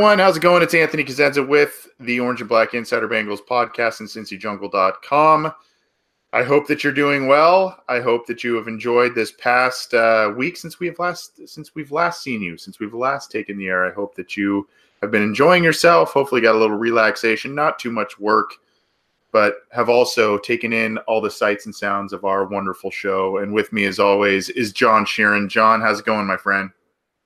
everyone. How's it going? It's Anthony Cosenza with the Orange and Black Insider Bengals podcast and CincyJungle.com. I hope that you're doing well. I hope that you have enjoyed this past uh, week since we have last since we've last seen you, since we've last taken the air. I hope that you have been enjoying yourself. Hopefully, got a little relaxation, not too much work, but have also taken in all the sights and sounds of our wonderful show. And with me, as always, is John Sheeran. John, how's it going, my friend?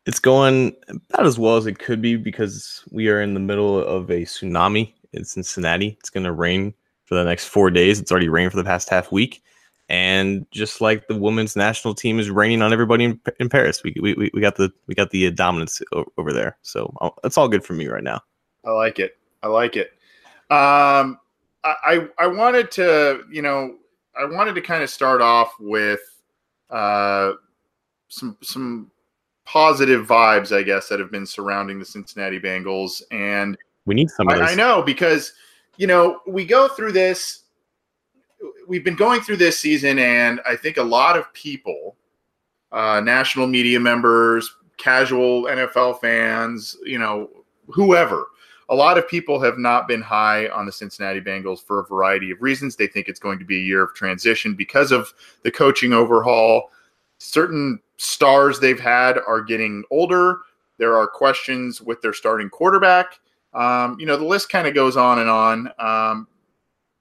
It's going about as well as it could be because we are in the middle of a tsunami in Cincinnati. It's going to rain for the next four days. It's already rained for the past half week. And just like the women's national team is raining on everybody in, in Paris, we, we, we got the we got the dominance over there. So it's all good for me right now. I like it. I like it. Um, I I wanted to you know I wanted to kind of start off with uh, some some positive vibes, I guess, that have been surrounding the Cincinnati Bengals. And we need some of I, I know because, you know, we go through this, we've been going through this season, and I think a lot of people, uh, national media members, casual NFL fans, you know, whoever, a lot of people have not been high on the Cincinnati Bengals for a variety of reasons. They think it's going to be a year of transition because of the coaching overhaul. Certain stars they've had are getting older. There are questions with their starting quarterback. Um, you know, the list kind of goes on and on. Um,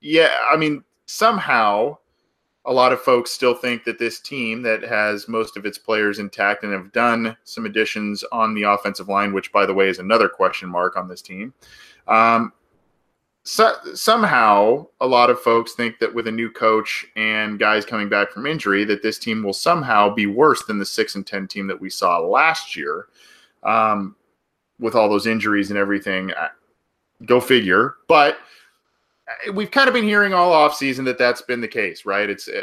yeah, I mean, somehow a lot of folks still think that this team that has most of its players intact and have done some additions on the offensive line, which, by the way, is another question mark on this team. Um, so, somehow a lot of folks think that with a new coach and guys coming back from injury that this team will somehow be worse than the 6 and 10 team that we saw last year. Um, with all those injuries and everything go figure. But uh, we've kind of been hearing all off season that that's been the case right? It's uh,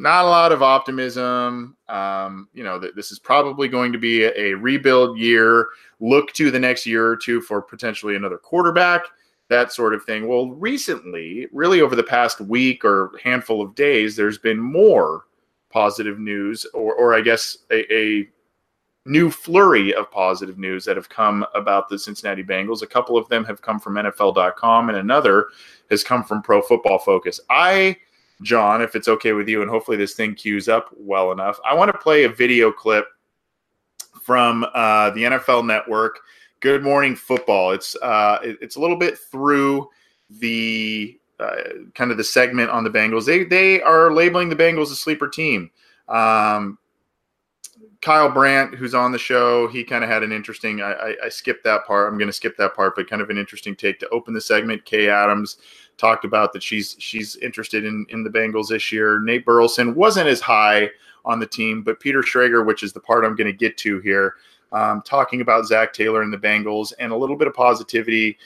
not a lot of optimism um, you know that this is probably going to be a, a rebuild year look to the next year or two for potentially another quarterback that sort of thing. Well, recently, really over the past week or handful of days, there's been more positive news, or, or I guess a, a new flurry of positive news that have come about the Cincinnati Bengals. A couple of them have come from NFL.com, and another has come from Pro Football Focus. I, John, if it's okay with you, and hopefully this thing queues up well enough, I want to play a video clip from uh, the NFL Network Good Morning Football. It's uh, it's a little bit through the uh, kind of the segment on the Bengals. They they are labeling the Bengals a sleeper team. Um, Kyle Brandt, who's on the show, he kind of had an interesting. I, I, I skipped that part. I'm going to skip that part, but kind of an interesting take to open the segment. Kay Adams talked about that she's she's interested in in the Bengals this year. Nate Burleson wasn't as high on the team, but Peter Schrager, which is the part I'm going to get to here, um, talking about Zac Taylor and the Bengals and a little bit of positivity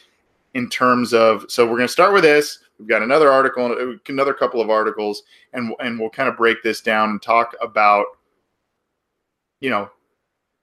in terms of. So we're going to start with this. We've got another article, another couple of articles, and and we'll kind of break this down and talk about, you know,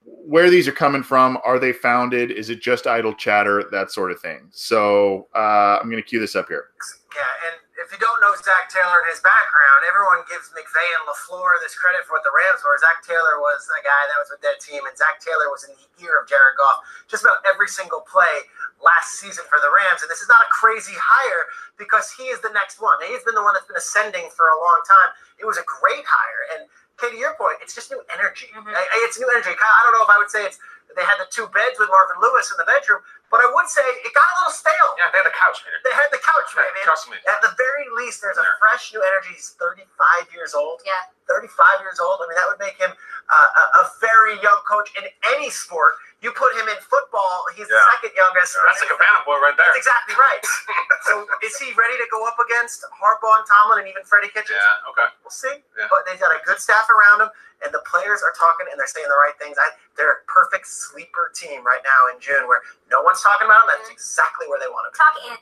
where these are coming from. Are they founded? Is it just idle chatter? That sort of thing. So uh, I'm going to cue this up here. Yeah, and if you don't know Zac Taylor and his background, everyone gives McVay and LaFleur this credit for what the Rams were. Zac Taylor was the guy that was with that team, and Zac Taylor was in the ear of Jared Goff just about every single play last season for the Rams. And this is not a crazy hire because he is the next one. He's been the one that's been ascending for a long time. It was a great hire. And to your point, it's just new energy. Mm-hmm. It's new energy. I don't know if I would say it's they had the two beds with Marvin Lewis in the bedroom, but I would say it got a little stale. Yeah, they had the couch, man. They had the couch, yeah, man. Trust me. At the very least, there's a fresh new energy. He's 35 years old. Yeah. 35 years old. I mean, that would make him uh, a, a, very young coach in any sport. You put him in football, he's yeah. the second youngest. Yeah, that's a Cabana boy right there. That's exactly right. so is he ready to go up against Harbaugh and Tomlin and even Freddie Kitchens? Yeah, okay. We'll see. Yeah. But they've got a good staff around him, and the players are talking and they're saying the right things. I, they're a perfect sleeper team right now in June where no one's talking about them. That's exactly where they want to be. Talk in.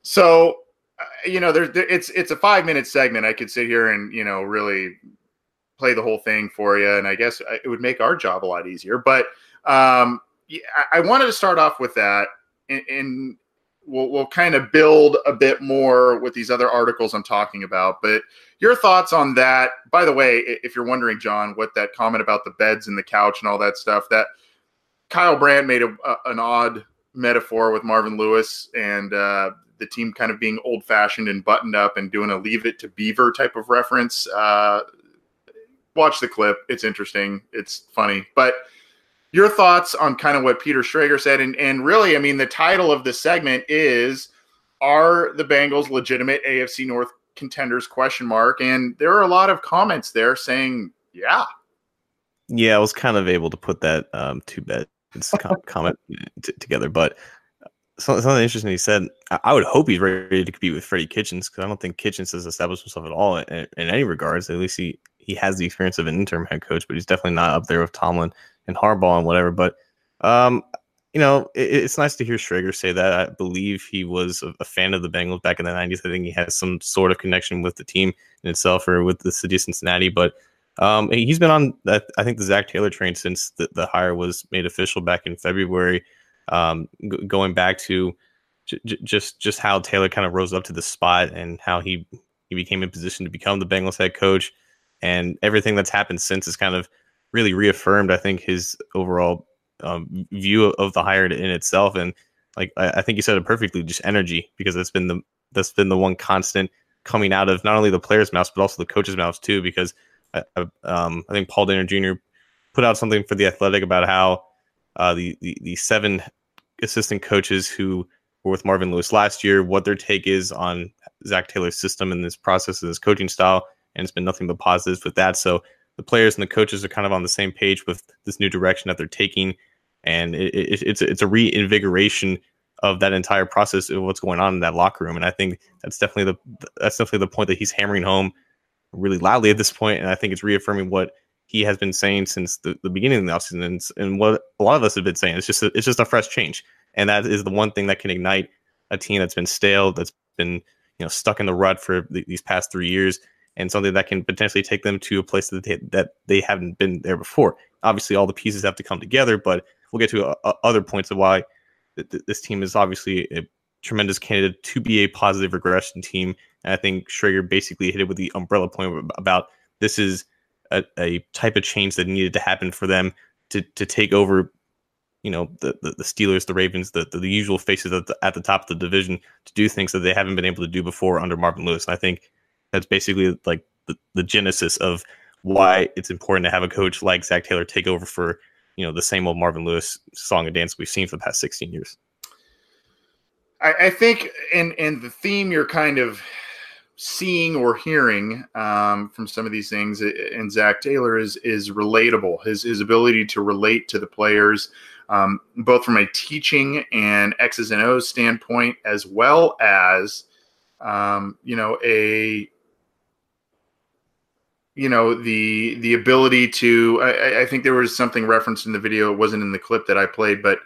So you know, there's it's it's a five minute segment. I could sit here and you know really play the whole thing for you, and I guess it would make our job a lot easier. But um, I wanted to start off with that, and, and we'll we'll kind of build a bit more with these other articles I'm talking about. But your thoughts on that? By the way, if you're wondering, John, what that comment about the beds and the couch and all that stuff that Kyle Brandt made a, a, an odd metaphor with Marvin Lewis and uh, the team kind of being old fashioned and buttoned up and doing a leave it to Beaver type of reference. Uh, watch the clip; it's interesting, it's funny, but your thoughts on kind of what Peter Schrager said, and and really, I mean, the title of the segment is "Are the Bengals legitimate AFC North contenders?" Question mark, and there are a lot of comments there saying, "Yeah." Yeah, I was kind of able to put that um, two bed comment t- together, but something interesting he said. I would hope he's ready to compete with Freddie Kitchens because I don't think Kitchens has established himself at all in, in, any regards. At least he he has the experience of an interim head coach, but he's definitely not up there with Tomlin and Harbaugh and whatever. But um, you know, it, it's nice to hear Schrager say that. I believe he was a, a, fan of the Bengals back in the '90s. I think he has some sort of connection with the team in itself or with the city of Cincinnati. But um, he's been on. I think the Zac Taylor train since the, the hire was made official back in February. Um, g- going back to j- just just how Taylor kind of rose up to the spot and how he he became in position to become the Bengals head coach, and everything that's happened since is kind of really reaffirmed, I think, his overall um, view of the hire in itself. And like I, I think you said it perfectly, just energy, because that's been the that's been the one constant coming out of not only the players' mouths but also the coaches' mouths too. Because I, uh, um, I think Paul Dehner Jr. put out something for the Athletic about how uh, the, the the seven assistant coaches who were with Marvin Lewis last year, what their take is on Zac Taylor's system and this process and his coaching style, and it's been nothing but positives with that. So the players and the coaches are kind of on the same page with this new direction that they're taking, and it, it, it's it's a reinvigoration of that entire process of what's going on in that locker room. And I think that's definitely the that's definitely the point that he's hammering home really loudly at this point. point, and I think it's reaffirming what he has been saying since the, the beginning of the offseason and, and what a lot of us have been saying. It's just a, it's just a fresh change, and that is the one thing that can ignite a team that's been stale, that's been you know stuck in the rut for the, these past three years, and something that can potentially take them to a place that they, that they haven't been there before. Obviously, all the pieces have to come together, but we'll get to uh, uh other points of why th- th- this team is obviously a tremendous candidate to be a positive regression team. And I think Schrager basically hit it with the umbrella point about this is a, a type of change that needed to happen for them to to take over you know the, the, the Steelers, the Ravens, the, the, the usual faces at the, at the top of the division to do things that they haven't been able to do before under Marvin Lewis. And I think that's basically like the, the genesis of why it's important to have a coach like Zac Taylor take over for you know the same old Marvin Lewis song and dance we've seen for the past 16 years. I, I think in in the theme you're kind of seeing or hearing um, from some of these things and Zac Taylor is is relatable. His his ability to relate to the players, um, both from a teaching and X's and O's standpoint, as well as um, you know a you know the the ability to I, I, think there was something referenced in the video it wasn't in the clip that i played but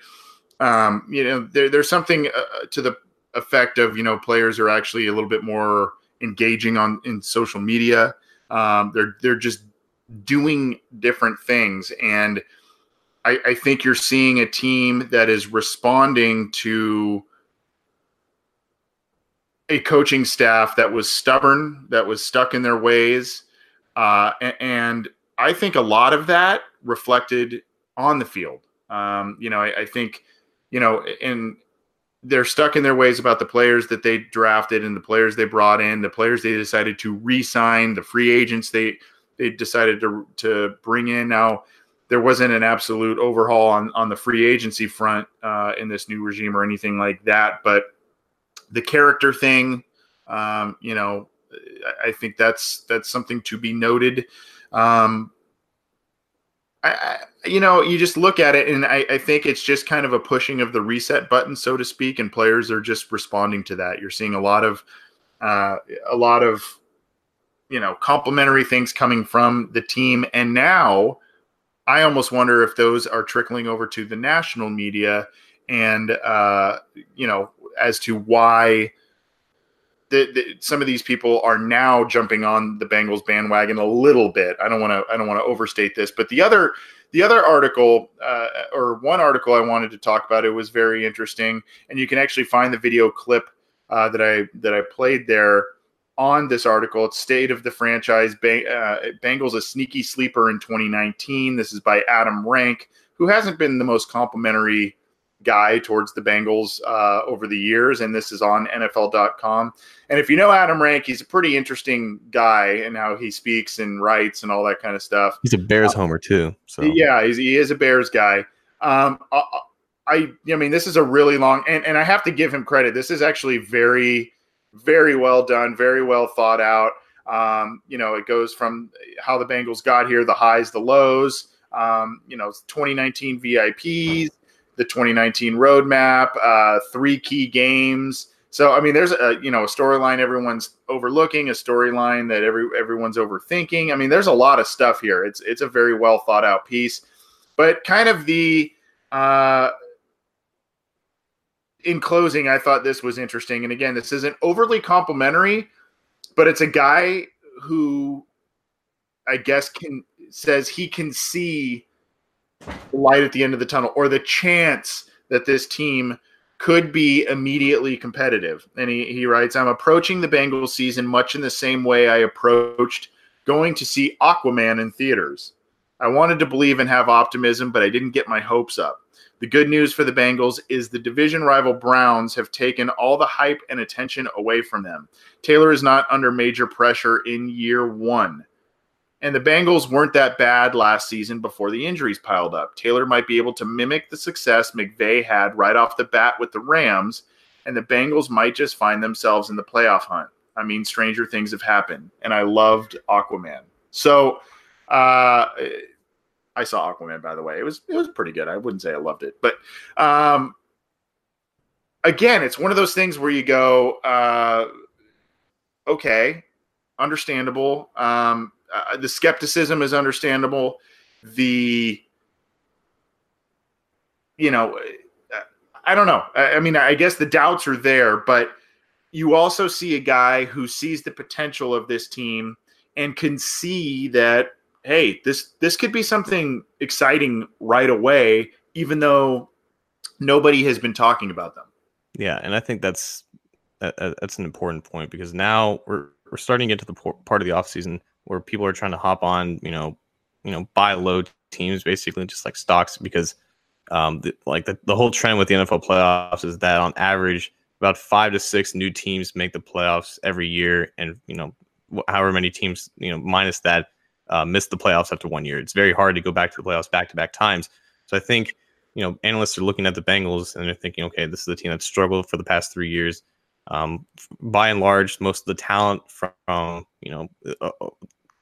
um, you know there, there's something uh, to the effect of you know players are actually a little bit more engaging on in social media. Um, they're they're just doing different things. And I, I think you're seeing a team that is responding to a coaching staff that was stubborn that was stuck in their ways. Uh, and I think a lot of that reflected on the field. Um, you know, I, I, think, you know, and they're stuck in their ways about the players that they drafted and the players they brought in, the players they decided to re-sign, the free agents they they decided to to bring in. Now, there wasn't an absolute overhaul on on the free agency front uh, in this new regime or anything like that, but the character thing, um, you know, I think that's that's something to be noted. Um, I, you know, you just look at it, and I, I think it's just kind of a pushing of the reset button, so to speak, and players are just responding to that. You're seeing a lot of uh, a lot of you know complimentary things coming from the team, and now I almost wonder if those are trickling over to the national media, and uh, you know, as to why the, some of these people are now jumping on the Bengals bandwagon a little bit. I don't want to I don't want to overstate this, but the other the other article uh, or one article I wanted to talk about it was very interesting, and you can actually find the video clip uh, that I that I played there on this article. It's State of the Franchise uh, Bengals a sneaky sleeper in 2019. This is by Adam Rank who hasn't been the most complimentary guy towards the Bengals uh, over the years, and this is on NFL.com. And if you know Adam Rank, he's a pretty interesting guy and how he speaks and writes and all that kind of stuff. He's a Bears uh, homer too. So yeah, he is a Bears guy. Um, I, I, I mean, this is a really long, and, and I have to give him credit. This is actually very, very well done, very well thought out. Um, you know, it goes from how the Bengals got here, the highs, the lows. Um, you know, 2019 VIPs, the 2019 roadmap, uh, three key games. So I mean, there's a you know a storyline everyone's overlooking, a storyline that every everyone's overthinking. I mean, there's a lot of stuff here. It's it's a very well thought out piece, but kind of the uh, in closing, I thought this was interesting. And again, this isn't overly complimentary, but it's a guy who I guess can says he can see light at the end of the tunnel or the chance that this team could be immediately competitive. And he, he writes, I'm approaching the Bengals season much in the same way I approached going to see Aquaman in theaters. I wanted to believe and have optimism, but I didn't get my hopes up. The good news for the Bengals is the division rival Browns have taken all the hype and attention away from them. Taylor is not under major pressure in year one. And the Bengals weren't that bad last season before the injuries piled up. Taylor might be able to mimic the success McVay had right off the bat with the Rams, and the Bengals might just find themselves in the playoff hunt. I mean, stranger things have happened, and I loved Aquaman. So, uh, I saw Aquaman, by the way. It was it was pretty good. I wouldn't say I loved it, but um, again, it's one of those things where you go, uh, okay, understandable. Um, uh, the skepticism is understandable. The you know, I don't know. I, I mean, I guess the doubts are there, but you also see a guy who sees the potential of this team and can see that hey, this this could be something exciting right away, even though nobody has been talking about them. Yeah, and I think that's that, that's an important point because now we're we're starting to get to the part of the offseason where people are trying to hop on, you know, you know, buy low teams basically just like stocks because um the, like the, the whole trend with the NFL playoffs is that on average about 5 to 6 new teams make the playoffs every year and you know however many teams, you know, minus that uh, missed the playoffs after one year. It's very hard to go back to the playoffs back to back times. So I think you know analysts are looking at the Bengals and they're thinking, okay, this is a team that struggled for the past three years. Um, by and large, most of the talent from you know uh, uh,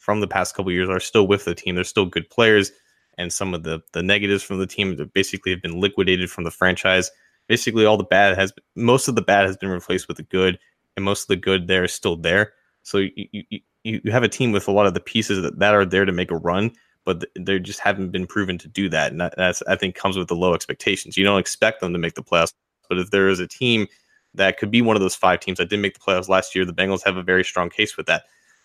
from the past couple years are still with the team. They're still good players, and some of the the negatives from the team that basically have been liquidated from the franchise. Basically, all the bad has most of the bad has been replaced with the good, and most of the good there is still there. So you, you, you, have a team with a lot of the pieces that, that are there to make a run, but they just haven't been proven to do that. And that's I think comes with the low expectations. You don't expect them to make the playoffs, but if there is a team that could be one of those five teams that didn't make the playoffs last year, the Bengals have a very strong case with that.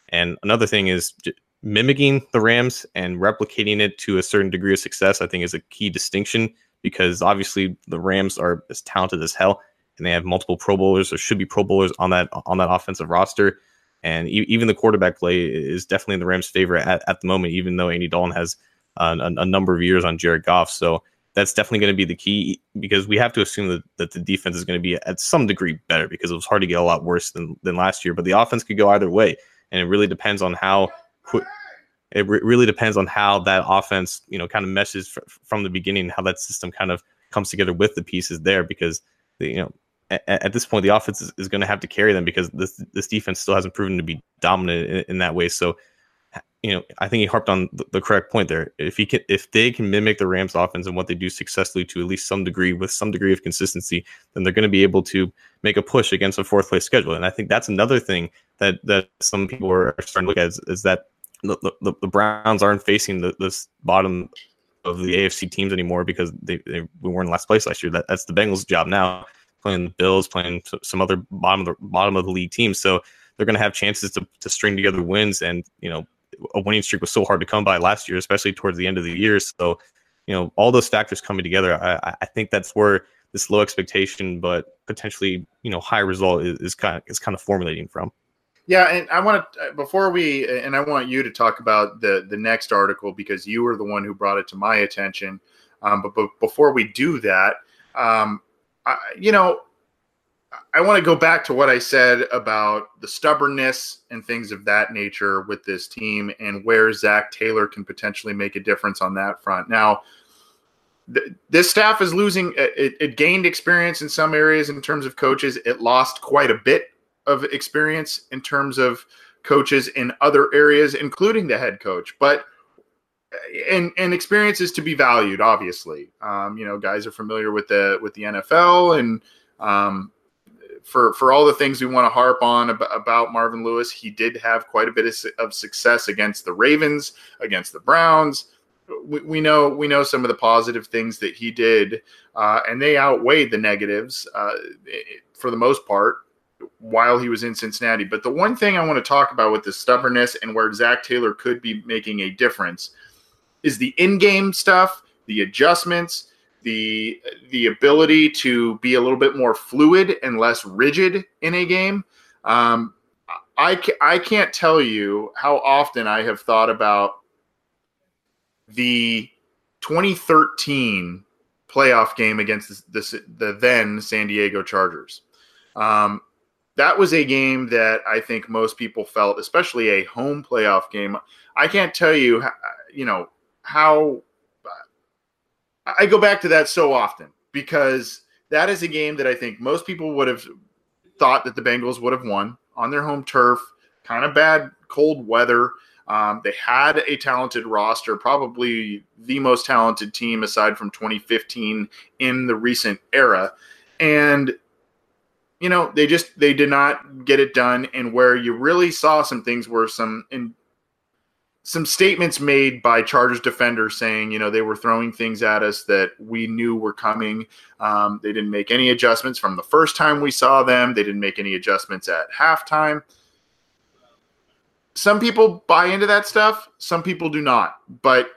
And another thing is mimicking the Rams and replicating it to a certain degree of success. I think is a key distinction because obviously the Rams are as talented as hell, and they have multiple Pro Bowlers or should be Pro Bowlers on that on that offensive roster. And e- even the quarterback play is definitely in the Rams' favor at, at the moment, even though Andy Dalton has a, a, number of years on Jared Goff. So that's definitely going to be the key because we have to assume that, that the defense is going to be at some degree better because it was hard to get a lot worse than, than last year. But the offense could go either way. And it really depends on how. It re- really depends on how that offense, you know, kind of meshes fr- from the beginning, how that system kind of comes together with the pieces there. Because the, you know, at, at this point, the offense is, is going to have to carry them because this this defense still hasn't proven to be dominant in, in that way. So, you know, I think he harped on the, the, correct point there. If he can, if they can mimic the Rams offense and what they do successfully to at least some degree with some degree of consistency, then they're going to be able to make a push against a fourth place schedule. And I think that's another thing that that some people are starting to look at is, is that the, the, the, Browns aren't facing the, this bottom of the AFC teams anymore because they, they we were in last place last year. That that's the Bengals' job now playing the Bills, playing some other bottom of the bottom of the league teams. So they're going to have chances to to string together wins. And you know, a winning streak was so hard to come by last year, especially towards the end of the year. So you know, all those factors coming together, I, I think that's where this low expectation but potentially you know high result is, is kind of is kind of formulating from. Yeah, and I want to before we and I want you to talk about the the next article because you were the one who brought it to my attention. Um, but, but before we do that, um, I, you know, I want to go back to what I said about the stubbornness and things of that nature with this team and where Zac Taylor can potentially make a difference on that front. Now, th- this staff is losing, it, it gained experience in some areas in terms of coaches. It lost quite a bit of experience in terms of coaches in other areas, including the head coach. But and and experience is to be valued. Obviously, um, you know, guys are familiar with the with the NFL, and um, for for all the things we want to harp on about, about Marvin Lewis, he did have quite a bit of, of success against the Ravens, against the Browns. We, we, know we know some of the positive things that he did, uh, and they outweighed the negatives uh, for the most part while he was in Cincinnati. But the one thing I want to talk about with the stubbornness and where Zac Taylor could be making a difference is the in-game stuff, the adjustments, the the ability to be a little bit more fluid and less rigid in a game. Um, I I can't tell you how often I have thought about the 2013 playoff game against the, the, the then San Diego Chargers. Um, that was a game that I think most people felt, especially a home playoff game. I can't tell you, you know, how I go back to that so often because that is a game that I think most people would have thought that the Bengals would have won on their home turf. Kind of bad cold weather. Um, they had a talented roster, probably the most talented team aside from 2015 in the recent era. And you know, they just they did not get it done. And where you really saw some things were some in some statements made by Chargers defenders saying, you know, they were throwing things at us that we knew were coming. Um, they didn't make any adjustments from the first time we saw them. They didn't make any adjustments at halftime. Some people buy into that stuff. Some people do not. But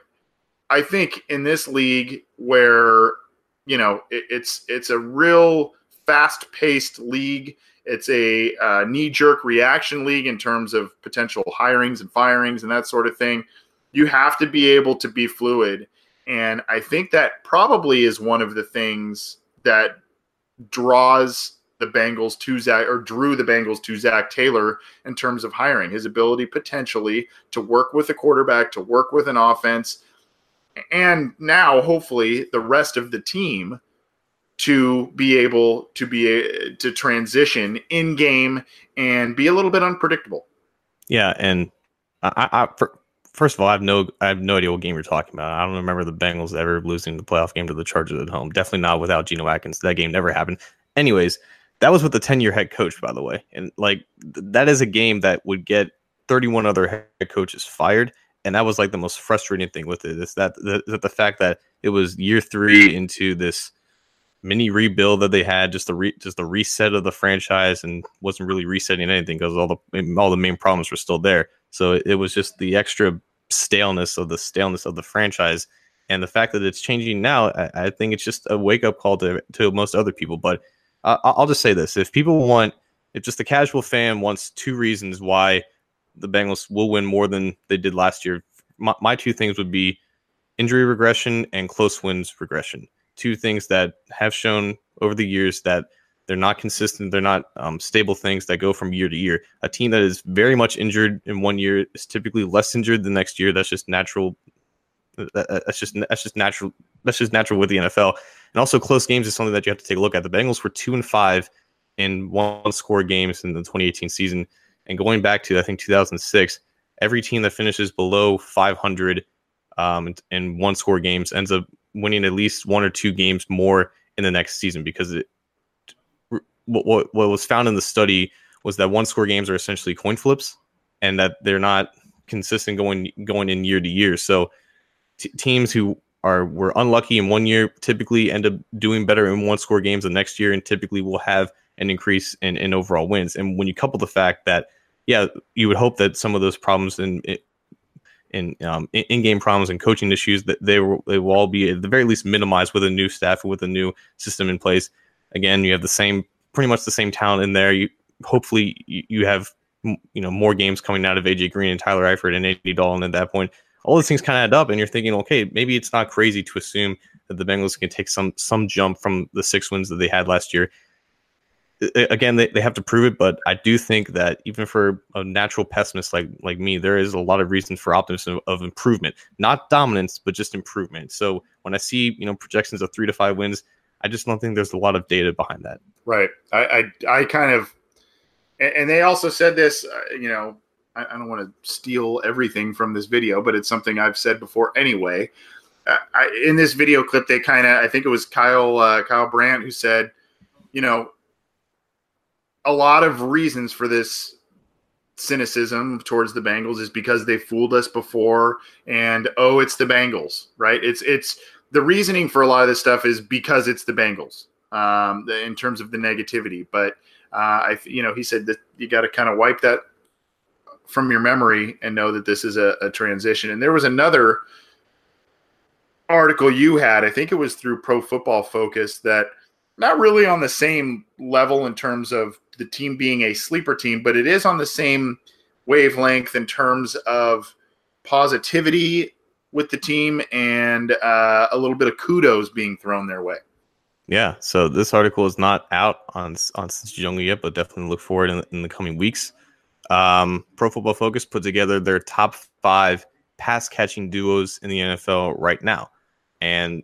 I think in this league where you know it, it's it's a real fast paced league. It's a uh, knee jerk reaction league in terms of potential hirings and firings and that sort of thing. You have to be able to be fluid. And I think that probably is one of the things that draws the Bengals to Zac or drew the Bengals to Zac Taylor in terms of hiring his ability potentially to work with a quarterback, to work with an offense, and now hopefully the rest of the team to be able to be a, to transition in game and be a little bit unpredictable. Yeah, and I, I for, first of all, I have no I have no idea what game you're talking about. I don't remember the Bengals ever losing the playoff game to the Chargers at home. Definitely not without Geno Atkins. That game never happened. Anyways, that was with the 10 year head coach, by the way, and like th- that is a game that would get 31 other head coaches fired. And that was like the most frustrating thing with it is that the, that the fact that it was year three into this mini rebuild that they had, just the re- just the reset of the franchise, and wasn't really resetting anything because all the all the main problems were still there. So it, it was just the extra staleness of the staleness of the franchise, and the fact that it's changing now. I, I think it's just a wake up call to to most other people. But uh, I'll just say this: if people want, if just the casual fan wants two reasons why the Bengals will win more than they did last year, my, my two things would be injury regression and close wins regression two things that have shown over the years that they're not consistent. They're not um, stable things that go from year to year. A team that is very much injured in one year is typically less injured the next year. That's just natural. That's just that's just natural. That's just natural with the NFL. And also, close games is something that you have to take a look at. The Bengals were two and five in one score games in the 2018 season, and going back to I think 2006, every team that finishes below 500 um, in one score games ends up winning at least one or two games more in the next season because it what, what, what was found in the study was that one score games are essentially coin flips and that they're not consistent going going in year to year. So t- teams who are were unlucky in one year typically end up doing better in one score games the next year and typically will have an increase in, in overall wins. And when you couple the fact that yeah, you would hope that some of those problems in in um, in-game problems and coaching issues that they will they will all be at the very least minimized with a new staff and with a new system in place. Again, you have the same pretty much the same talent in there. You hopefully you, you have you know more games coming out of AJ Green and Tyler Eifert and Andy Dalton at that point. All these things kind of add up, and you're thinking, okay, maybe it's not crazy to assume that the Bengals can take some some jump from the six wins that they had last year. Again, they, they have to prove it, but I do think that even for a natural pessimist like like me, there is a lot of reasons for optimism of, of improvement, not dominance, but just improvement. So when I see you know projections of three to five wins, I just don't think there's a lot of data behind that. Right. I I, I kind of, and they also said this. Uh, you know, I, I don't want to steal everything from this video, but it's something I've said before anyway. Uh, I, in this video clip, they kind of, I think it was Kyle uh, Kyle Brandt who said, you know, a lot of reasons for this cynicism towards the Bengals is because they fooled us before, and oh, it's the Bengals, right? It's it's the reasoning for a lot of this stuff is because it's the Bengals um, in terms of the negativity. But uh, I, you know, he said that you got to kind of wipe that from your memory and know that this is a, a transition. And there was another article you had, I think it was through Pro Football Focus, that not really on the same level in terms of the team being a sleeper team, but it is on the same wavelength in terms of positivity with the team and uh, a little bit of kudos being thrown their way. Yeah, so this article is not out on on Jungle yet, but definitely look forward in, in the coming weeks. Um, Pro Football Focus put together their top five pass catching duos in the NFL right now. And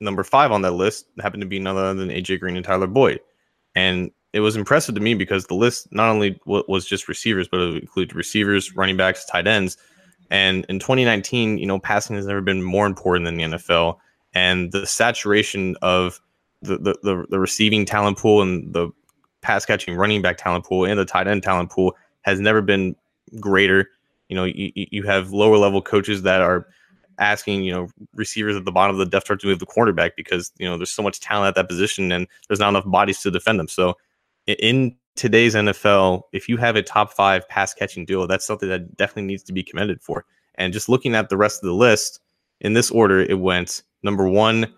number five on that list happened to be none other than AJ Green and Tyler Boyd. And it was impressive to me because the list not only was just receivers, but it included receivers, running backs, tight ends. And in 2019, you know, passing has never been more important than the NFL. And the saturation of the, the, the, the receiving talent pool and the pass catching running back talent pool and the tight end talent pool has never been greater. You know, you, you have lower level coaches that are asking, you know, receivers at the bottom of the depth chart to move the quarterback because, you know, there's so much talent at that position and there's not enough bodies to defend them. So in today's NFL, if you have a top five pass catching duo, that's something that definitely needs to be commended for. And just looking at the rest of the list in this order, it went number one,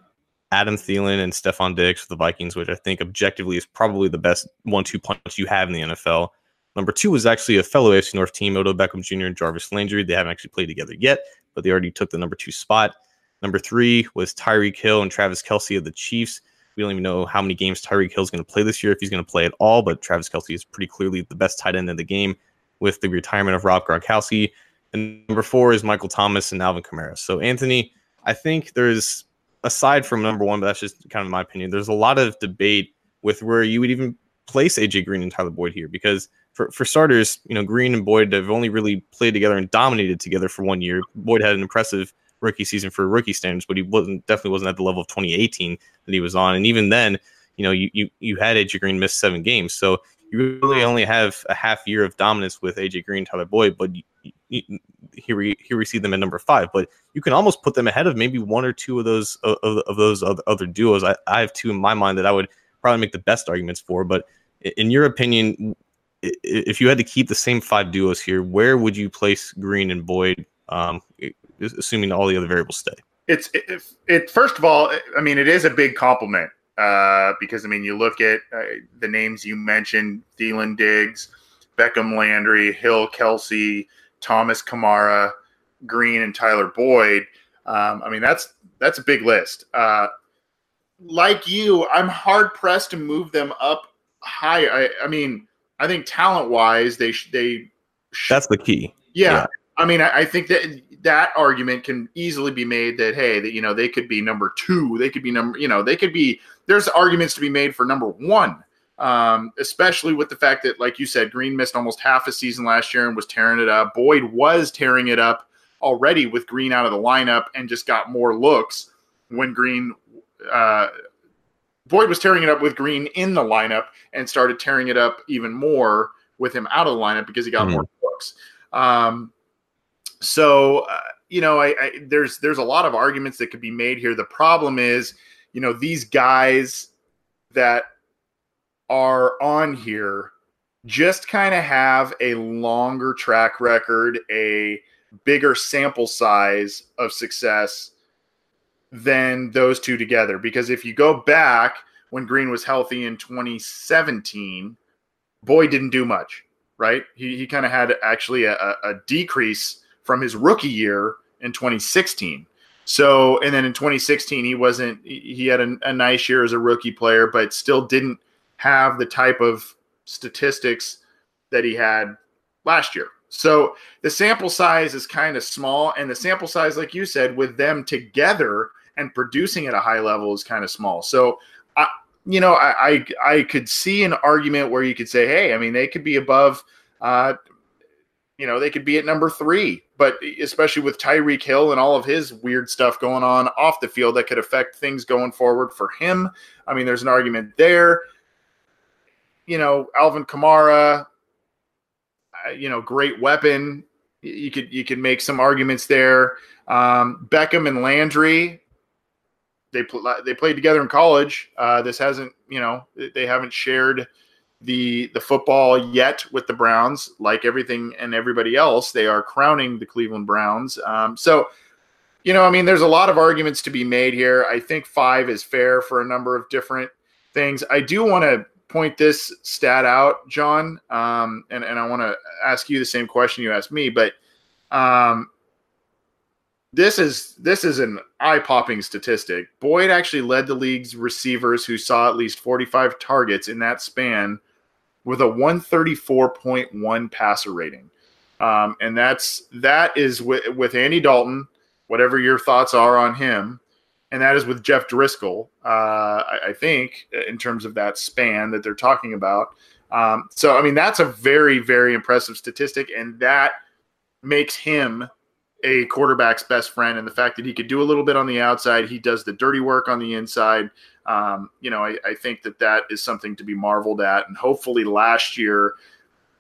Adam Thielen and Stefon Diggs for the Vikings, which I think objectively is probably the best one-two punch you have in the NFL. Number two was actually a fellow AFC North team, Odell Beckham Jr. and Jarvis Landry. They haven't actually played together yet, but they already took the number two spot. Number three was Tyreek Hill and Travis Kelce of the Chiefs. We don't even know how many games Tyreek Hill is going to play this year, if he's going to play at all, but Travis Kelce is pretty clearly the best tight end in the game with the retirement of Rob Gronkowski. And number four is Michael Thomas and Alvin Kamara. So, Anthony, I think there's aside from number one, but that's just kind of my opinion. There's a lot of debate with where you would even place AJ Green and Tyler Boyd here because for, for starters, you know, Green and Boyd have only really played together and dominated together for one year. Boyd had an impressive rookie season for rookie standards, but he wasn't definitely wasn't at the level of 2018 that he was on. And even then, you know, you you, you had AJ Green miss seven games, so you really only have a half year of dominance with AJ Green, Tyler Boyd, but here we here we see them at number five. But you can almost put them ahead of maybe one or two of those of, of those other, duos. I, I have two in my mind that I would probably make the best arguments for. But in your opinion, if you had to keep the same five duos here, where would you place Green and Boyd, um, assuming all the other variables stay? It's it, it, First of all, I mean, it is a big compliment uh, because I mean, you look at uh, the names you mentioned: Thielen, Diggs, Beckham, Landry, Hill, Kelce, Thomas, Kamara, Green, and Tyler Boyd. Um, I mean, that's that's a big list. Uh, like you, I'm hard pressed to move them up high. I, I mean, I think talent wise, they sh- they. Sh- that's the key. Yeah, yeah. I mean, I, I, think that that argument can easily be made that hey, that you know they could be number two, they could be number, you know, they could be. There's arguments to be made for number one um, especially with the fact that, like you said, Green missed almost half a season last year and was tearing it up. Boyd was tearing it up already with Green out of the lineup and just got more looks when Green. Uh, Boyd was tearing it up with Green in the lineup and started tearing it up even more with him out of the lineup because he got mm-hmm. more looks. Um, so uh, you know, I, I, there's there's a lot of arguments that could be made here. The problem is, you know, these guys that are on here just kind of have a longer track record, a bigger sample size of success than those two together. Because if you go back when Green was healthy in 2017, Boyd didn't do much, right? He, he kind of had actually a, a decrease from his rookie year in 2016. So, and then in 2016, he wasn't, he had a, a nice year as a rookie player, but still didn't have the type of statistics that he had last year. So the sample size is kind of small, and the sample size, like you said, with them together and producing at a high level is kind of small. So, I, you know, I, I, I could see an argument where you could say, hey, I mean, they could be above, uh, you know, they could be at number three, but especially with Tyreek Hill and all of his weird stuff going on off the field that could affect things going forward for him. I mean, there's an argument there. You know, Alvin Kamara, uh, you know, great weapon. You could you could make some arguments there. Um, Beckham and Landry, they pl- they played together in college. Uh, this hasn't, you know, they haven't shared the the football yet with the Browns. Like everything and everybody else, they are crowning the Cleveland Browns. Um, so, you know, I mean, there's a lot of arguments to be made here. I think five is fair for a number of different things. I do want to point this stat out, John, um, and and I want to ask you the same question you asked me, but um, this is this is an eye-popping statistic. Boyd actually led the league's receivers who saw at least 45 targets in that span with a 134.1 passer rating. Um, and that's that is with, with Andy Dalton, whatever your thoughts are on him, and that is with Jeff Driskel. Uh, I, I, think in terms of that span that they're talking about. Um, so I mean that's a very very impressive statistic, and that makes him a quarterback's best friend. And the fact that he could do a little bit on the outside, he does the dirty work on the inside. Um, you know, I, I think that that is something to be marveled at, and hopefully last year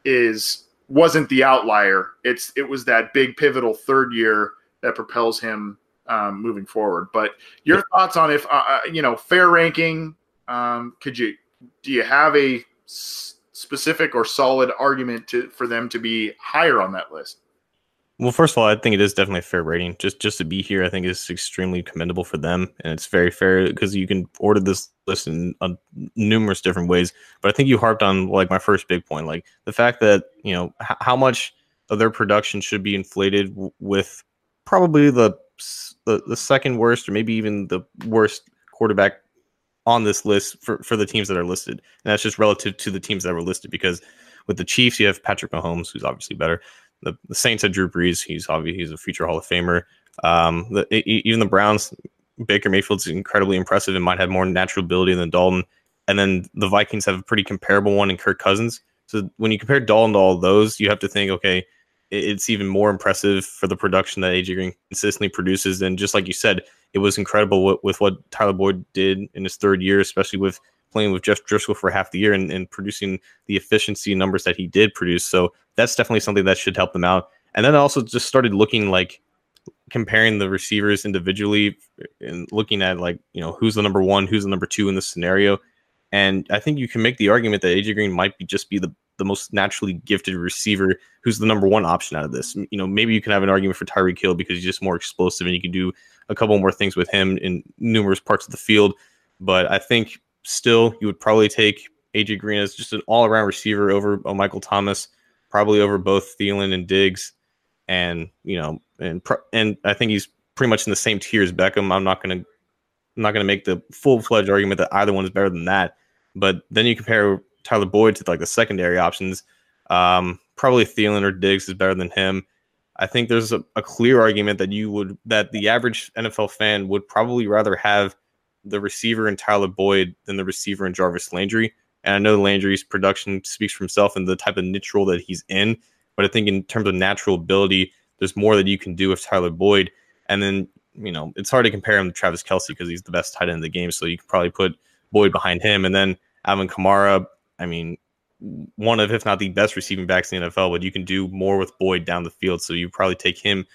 is wasn't the outlier. It's it was that big pivotal third year that propels him um, moving forward. But your thoughts on if uh, uh, you know fair ranking? Um, could you do you have a s- specific or solid argument to for them to be higher on that list? Well, first of all, I think it is definitely a fair rating. Just just to be here, I think is extremely commendable for them, and it's very fair because you can order this list in uh, numerous different ways. But I think you harped on like my first big point, like the fact that you know h- how much of their production should be inflated w- with probably the, the the second worst or maybe even the worst quarterback on this list for for the teams that are listed, and that's just relative to the teams that were listed because with the Chiefs, you have Patrick Mahomes, who's obviously better. The, the Saints had Drew Brees. He's obviously he's a future Hall of Famer. Um, the, even the Browns, Baker Mayfield's incredibly impressive and might have more natural ability than Dalton. And then the Vikings have a pretty comparable one in Kirk Cousins. So when you compare Dalton to all those, you have to think, okay, it's even more impressive for the production that AJ Green consistently produces. And just like you said, it was incredible with, with what Tyler Boyd did in his third year, especially with playing with Jeff Driskel for half the year and, and producing the efficiency numbers that he did produce. So that's definitely something that should help them out. And then I also just started looking like comparing the receivers individually and looking at like, you know, who's the number one, who's the number two in this scenario. And I think you can make the argument that AJ Green might be just be the, the most naturally gifted receiver who's the number one option out of this. You know, maybe you can have an argument for Tyreek Hill because he's just more explosive and you can do a couple more things with him in numerous parts of the field. But I think still you would probably take AJ Green as just an all around receiver over Michael Thomas, probably over both Thielen and Diggs, and you know, and and I think he's pretty much in the same tier as Beckham. I'm not gonna I'm not gonna make the full fledged argument that either one is better than that. But then you compare Tyler Boyd to like the secondary options. Um, probably Thielen or Diggs is better than him. I think there's a, a clear argument that you would that the average NFL fan would probably rather have the receiver in Tyler Boyd than the receiver in Jarvis Landry. And I know Landry's production speaks for himself and the type of niche role that he's in. But I think in terms of natural ability, there's more that you can do with Tyler Boyd. And then, you know, it's hard to compare him to Travis Kelce because he's the best tight end in the game. So you could probably put Boyd behind him. And then Alvin Kamara, I mean, one of, if not the best receiving backs in the NFL, but you can do more with Boyd down the field. So you probably take him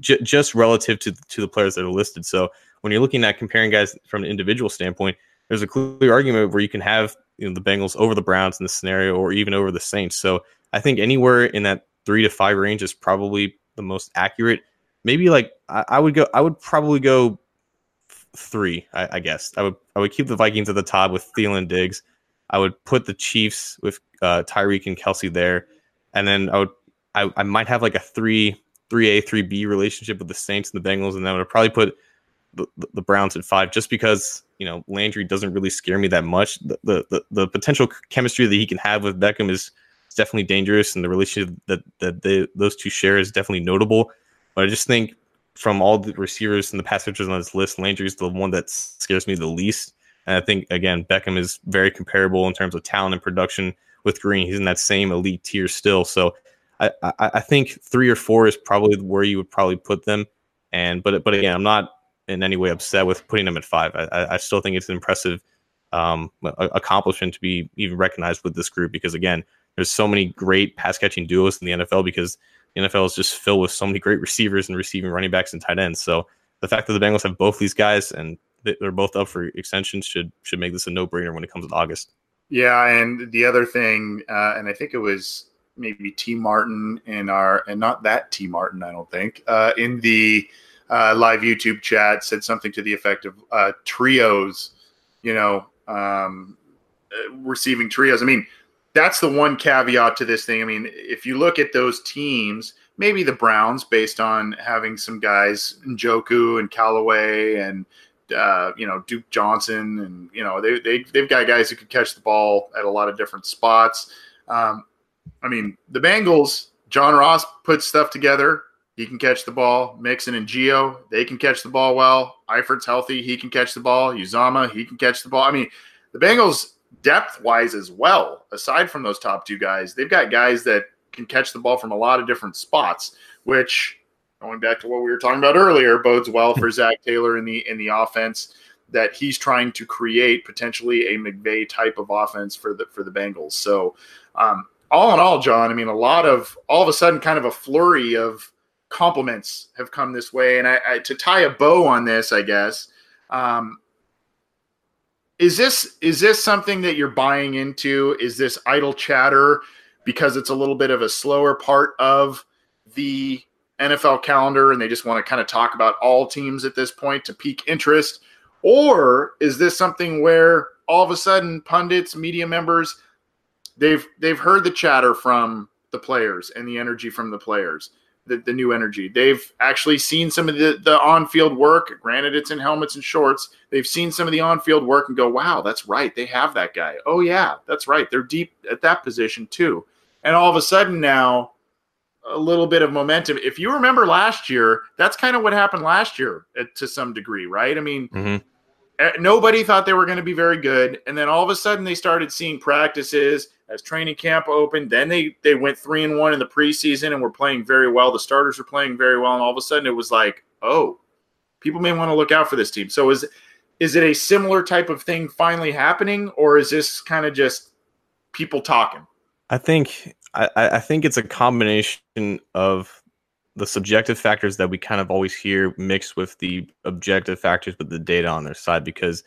j- just relative to, to the players that are listed. So when you're looking at comparing guys from an individual standpoint, there's a clear argument where you can have you know the Bengals over the Browns in this scenario, or even over the Saints. So I think anywhere in that three to five range is probably the most accurate. Maybe like I, I would go, I would probably go three. I, I, guess I would I would keep the Vikings at the top with Thielen Diggs. I would put the Chiefs with uh, Tyreek and Kelce there, and then I would I, I might have like a three three A three B relationship with the Saints and the Bengals, and then I would probably put the, the Browns at five, just because you know Landry doesn't really scare me that much. The, the the, the potential chemistry that he can have with Beckham is, definitely dangerous, and the relationship that that they, those two share is definitely notable. But I just think from all the receivers and the pass catchers on this list, Landry is the one that scares me the least. And I think again, Beckham is very comparable in terms of talent and production with Green. He's in that same elite tier still. So I, I, I think three or four is probably where you would probably put them. And but but again, I'm not in any way upset with putting them at five. I, I still think it's an impressive um, accomplishment to be even recognized with this group because again, there's so many great pass catching duos in the NFL because the NFL is just filled with so many great receivers and receiving running backs and tight ends. So the fact that the Bengals have both these guys and they're both up for extensions should should make this a no brainer when it comes to August. Yeah, and the other thing, uh, and I think it was maybe T Martin in our, and not that T Martin, I don't think, uh, in the uh, live YouTube chat said something to the effect of uh, trios, you know, um, uh, receiving trios. I mean, that's the one caveat to this thing. I mean, if you look at those teams, maybe the Browns, based on having some guys, Njoku and Callaway and uh, you know Duke Johnson, and you know they they they've got guys who could catch the ball at a lot of different spots. Um, I mean, the Bengals, John Ross puts stuff together. He can catch the ball. Mixon and Geo, they can catch the ball well. Eifert's healthy. He can catch the ball. Uzomah, he can catch the ball. I mean, the Bengals, depth wise as well, aside from those top two guys, they've got guys that can catch the ball from a lot of different spots, which going back to what we were talking about earlier, bodes well for Zac Taylor in the in the offense that he's trying to create potentially a McVay type of offense for the for the Bengals. So um, all in all, John, I mean, a lot of all of a sudden, kind of a flurry of compliments have come this way. And I, I to tie a bow on this, I guess, um, is this is this something that you're buying into? Is this idle chatter because it's a little bit of a slower part of the NFL calendar and they just want to kind of talk about all teams at this point to pique interest? Or is this something where all of a sudden pundits, media members, they've they've heard the chatter from the players and the energy from the players, the, the new energy. They've actually seen some of the, the on-field work. Granted, it's in helmets and shorts. They've seen some of the on-field work and go, wow, that's right. They have that guy. Oh yeah, that's right. They're deep at that position too. And all of a sudden now a little bit of momentum. If you remember last year, that's kind of what happened last year uh, to some degree, right? I mean, mm-hmm. nobody thought they were going to be very good, and then all of a sudden they started seeing practices as training camp opened. Then they they went three and one in the preseason and were playing very well. The starters were playing very well, and all of a sudden it was like, oh, people may want to look out for this team. So is is it a similar type of thing finally happening, or is this kind of just people talking? I think I, I think it's a combination of the subjective factors that we kind of always hear mixed with the objective factors with the data on their side because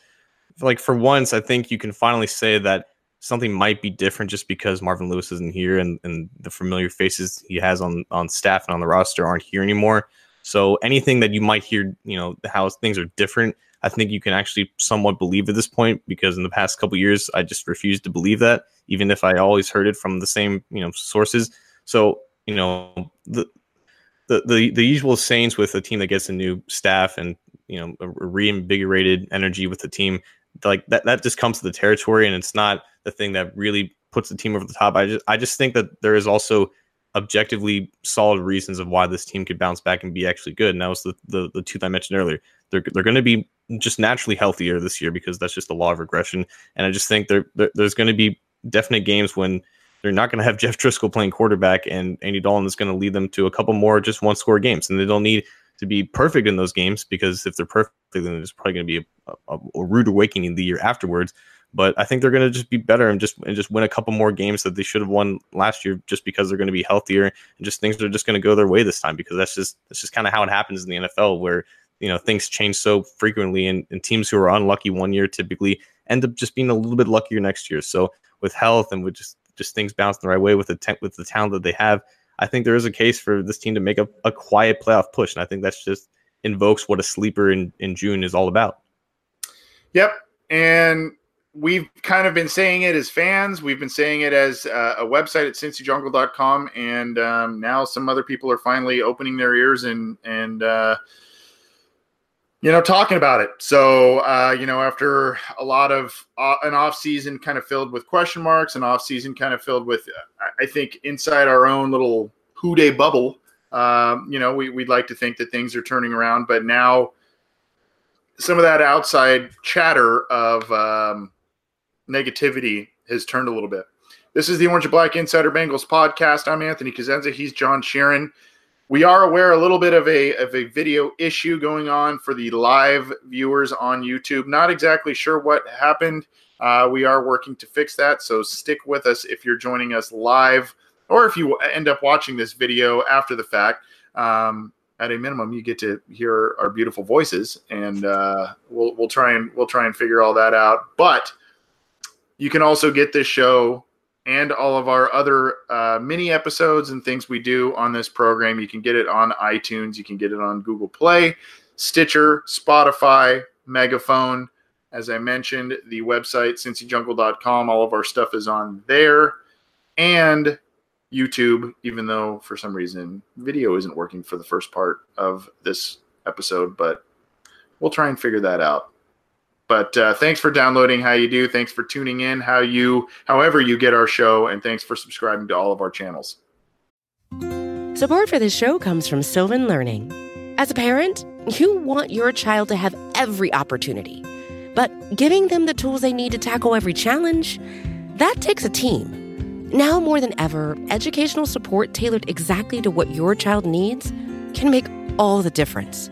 like for once i think you can finally say that something might be different just because marvin lewis isn't here and, and the familiar faces he has on on staff and on the roster aren't here anymore. So anything that you might hear you know how things are different I think you can actually somewhat believe at this point because in the past couple years, I just refused to believe that, even if I always heard it from the same you know sources. So you know the the the, the usual sayings with a team that gets a new staff and you know a reinvigorated energy with the team, like that that just comes to the territory, and it's not the thing that really puts the team over the top. I just I just think that there is also objectively solid reasons of why this team could bounce back and be actually good. And that was the the, the two that I mentioned earlier. They're they're going to be just naturally healthier this year because that's just the law of regression. And I just think there, there there's going to be definite games when they're not going to have Jeff Driskel playing quarterback, and Andy Dalton is going to lead them to a couple more just one score games, and they don't need to be perfect in those games because if they're perfect, then it's probably going to be a, a, a rude awakening the year afterwards. But I think they're going to just be better and just and just win a couple more games that they should have won last year, just because they're going to be healthier and just things are just going to go their way this time because that's just that's just kind of how it happens in the NFL where you know things change so frequently and, and teams who are unlucky one year typically end up just being a little bit luckier next year. So with health and with just just things bouncing the right way with the te- with the talent that they have, I think there is a case for this team to make a, a quiet playoff push, and I think that's just invokes what a sleeper in in June is all about. Yep, and we've kind of been saying it as fans. We've been saying it as uh, a website at cincyjungle.com, and um, now some other people are finally opening their ears and and uh, you know, talking about it. So, uh, you know, after a lot of uh, an off season kind of filled with question marks, an off season kind of filled with, uh, I think, inside our own little Who Dey bubble, um, you know, we, we'd like to think that things are turning around, but now some of that outside chatter of um, negativity has turned a little bit. This is the Orange and Black Insider Bengals podcast. I'm Anthony Cosenza. He's John Sheeran. We are aware a little bit of a of a video issue going on for the live viewers on YouTube. Not exactly sure what happened. Uh, we are working to fix that, so stick with us if you're joining us live, or if you end up watching this video after the fact. Um, at a minimum, you get to hear our beautiful voices, and uh, we'll we'll try and we'll try and figure all that out. But you can also get this show and all of our other uh, mini episodes and things we do on this program. You can get it on iTunes, you can get it on Google Play, Stitcher, Spotify, Megaphone. As I mentioned, the website, cincyjungle.com, all of our stuff is on there. And YouTube, even though for some reason video isn't working for the first part of this episode, but we'll try and figure that out. But uh, thanks for downloading. How you do? Thanks for tuning in. How you, however you get our show, and thanks for subscribing to all of our channels. Support for this show comes from Sylvan Learning. As a parent, you want your child to have every opportunity, but giving them the tools they need to tackle every challenge, that takes a team. Now more than ever, educational support tailored exactly to what your child needs can make all the difference.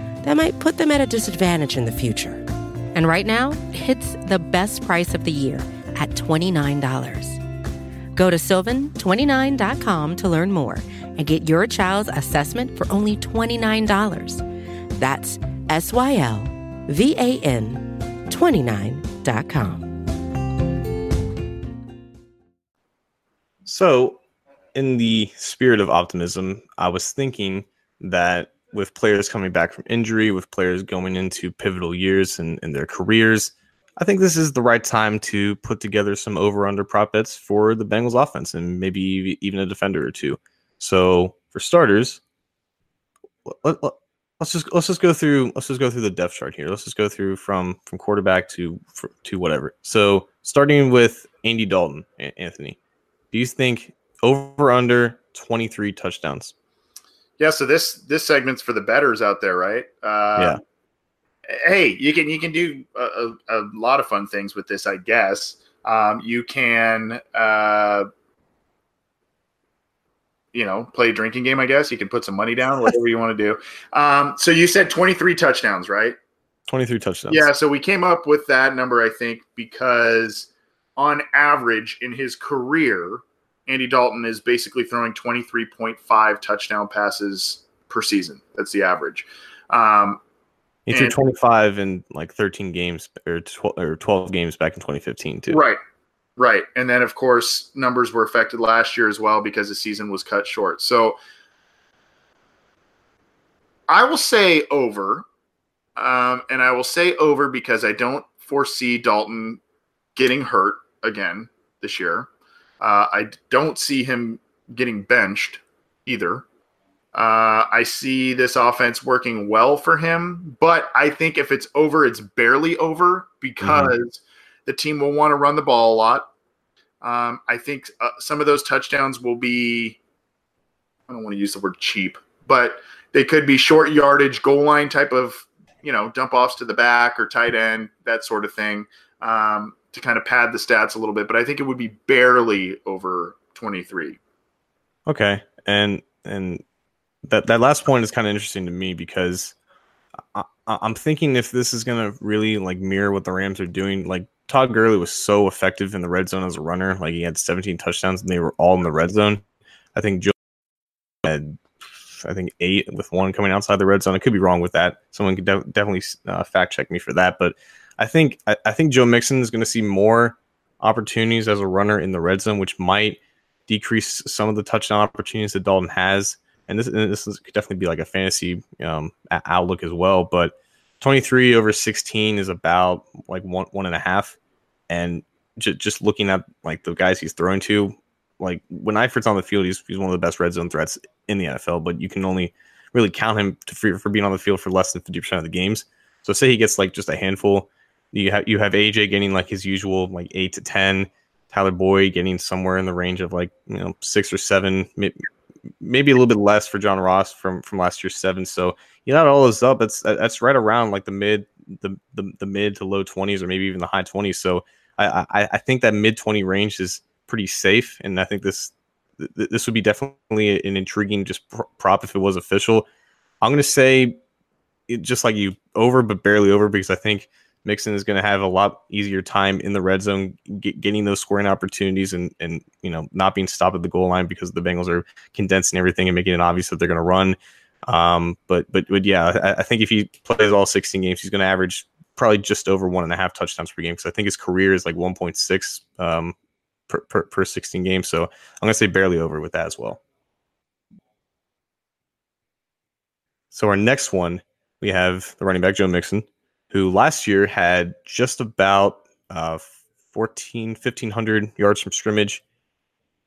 that might put them at a disadvantage in the future. And right now, it's the best price of the year at $29. Go to sylvan29.com to learn more and get your child's assessment for only $29. That's S Y L V A N 29.com. So, in the spirit of optimism, I was thinking that with players coming back from injury, with players going into pivotal years in, in their careers, I think this is the right time to put together some over under prop bets for the Bengals offense and maybe even a defender or two. So, for starters, let, let, let's just let's just go through let's just go through the depth chart here. Let's just go through from from quarterback to for, to whatever. So, starting with Andy Dalton, Anthony do you think over under 23 touchdowns? Yeah, so this this segment's for the betters out there, right? Uh, yeah. Hey, you can you can do a, a, lot of fun things with this, I guess. Um, you can, uh, you know, play a drinking game. I guess you can put some money down, whatever you want to do. Um, so you said twenty three touchdowns, right? Twenty three touchdowns. Yeah. So we came up with that number, I think, because on average in his career, Andy Dalton is basically throwing 23.5 touchdown passes per season. That's the average. Um, he threw 25 in like 13 games or 12, or 12 games back in 2015 too. Right. Right. And then of course numbers were affected last year as well because the season was cut short. So I will say over. Um, and I will say over because I don't foresee Dalton getting hurt again this year. Uh, I don't see him getting benched either. Uh, I see this offense working well for him, but I think if it's over, it's barely over because mm-hmm. the team will want to run the ball a lot. Um, I think uh, some of those touchdowns will be, I don't want to use the word cheap, but they could be short yardage, goal line type of, you know, dump offs to the back or tight end, that sort of thing. Um, to kind of pad the stats a little bit, but I think it would be barely over 23. Okay. And and that that last point is kind of interesting to me because I, am thinking if this is going to really like mirror what the Rams are doing, like Todd Gurley was so effective in the red zone as a runner, like he had 17 touchdowns and they were all in the red zone. I think Joe had I think eight with one coming outside the red zone. I could be wrong with that. Someone could de- definitely uh, fact check me for that. But I think I, I think Joe Mixon is going to see more opportunities as a runner in the red zone, which might decrease some of the touchdown opportunities that Dalton has. And this and this is, could definitely be like a fantasy um, outlook as well. But 23 over 16 is about like one one and a half. And j- just looking at like the guys he's throwing to, like when Eifert's on the field, he's, he's one of the best red zone threats in the NFL, but you can only really count him to, for, for being on the field for less than 50% of the games. So say he gets like just a handful. You have you have AJ getting like his usual like eight to ten, Tyler Boyd getting somewhere in the range of like you know six or seven, maybe a little bit less for John Ross from from last year's seven. So you add all those up, that's that's right around like the mid the the, the mid to low twenties or maybe even the high twenties. So I, I I think that mid twenty range is pretty safe, and I think this this would be definitely an intriguing just prop if it was official. I'm to say it, just like you over, but barely over because I think Mixon is going to have a lot easier time in the red zone, get, getting those scoring opportunities, and and you know not being stopped at the goal line because the Bengals are condensing everything and making it obvious that they're going to run. Um, but but but yeah, I, I think if he plays all 16 games, he's going to average probably just over one and a half touchdowns per game because I think his career is like 1.6 um, per, per, per 16 games. So I'm going to say barely over with that as well. So our next one, we have the running back Joe Mixon, who last year had just about uh, 14, 1500 yards from scrimmage,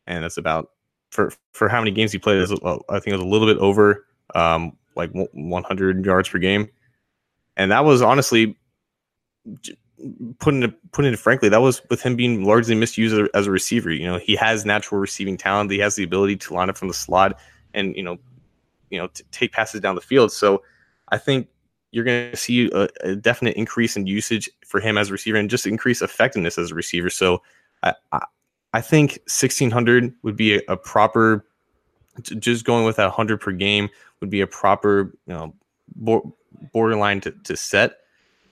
and that's about for for how many games he played. I think it was a little bit over um, like 100 yards per game, and that was honestly putting it putting it frankly, that was with him being largely misused as a, receiver. You know, he has natural receiving talent. He has the ability to line up from the slot and you know, you know, to take passes down the field. So I think you're going to see a, a, definite increase in usage for him as a receiver and just increase effectiveness as a receiver. So I I, I think 1600 would be a, a proper just going with that 100 per game would be a proper you know borderline to, to set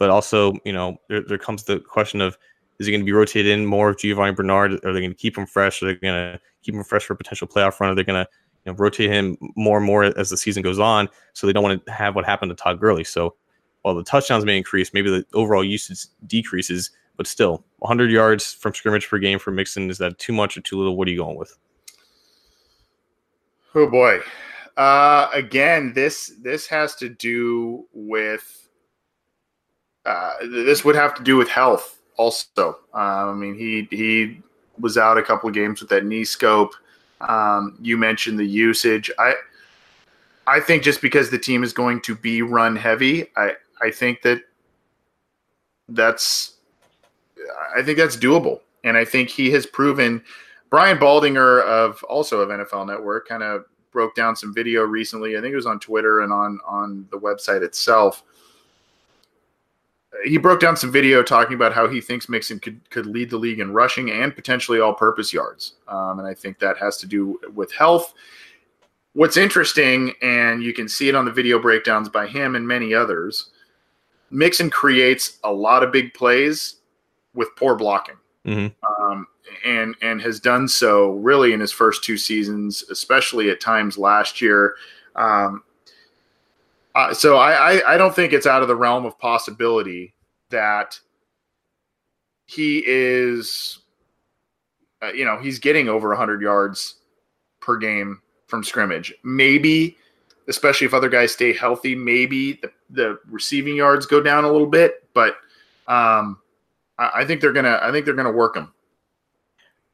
but also, you know, there, there comes the question of is he going to be rotated in more of Giovani Bernard? Are they going to keep him fresh? Are they going to keep him fresh for a potential playoff run? Are they going to you know, rotate him more and more as the season goes on? So they don't want to have what happened to Todd Gurley. So while the touchdowns may increase, maybe the overall usage decreases, but still 100 yards from scrimmage per game for Mixon. Is that too much or too little? What are you going with? Oh boy. Uh, again, this this has to do with uh, this would have to do with health also. Uh, I mean, he he was out a couple of games with that knee scope. Um, you mentioned the usage. I I think just because the team is going to be run heavy, I I think that that's I think that's doable, and I think he has proven. Brian Baldinger of also of NFL Network kind of broke down some video recently. I think it was on Twitter and on on the website itself he broke down some video talking about how he thinks Mixon could could lead the league in rushing and potentially all-purpose yards, um, and I think that has to do with health. What's interesting, and you can see it on the video breakdowns by him and many others, Mixon creates a lot of big plays with poor blocking, mm-hmm. um, and and has done so really in his first two seasons, especially at times last year. Um, uh, so I, I, I don't think it's out of the realm of possibility that he is, uh, you know, he's getting over 100 yards per game from scrimmage. Maybe, especially if other guys stay healthy, maybe the, the receiving yards go down a little bit, but um, I, I think they're gonna I think they're gonna work him.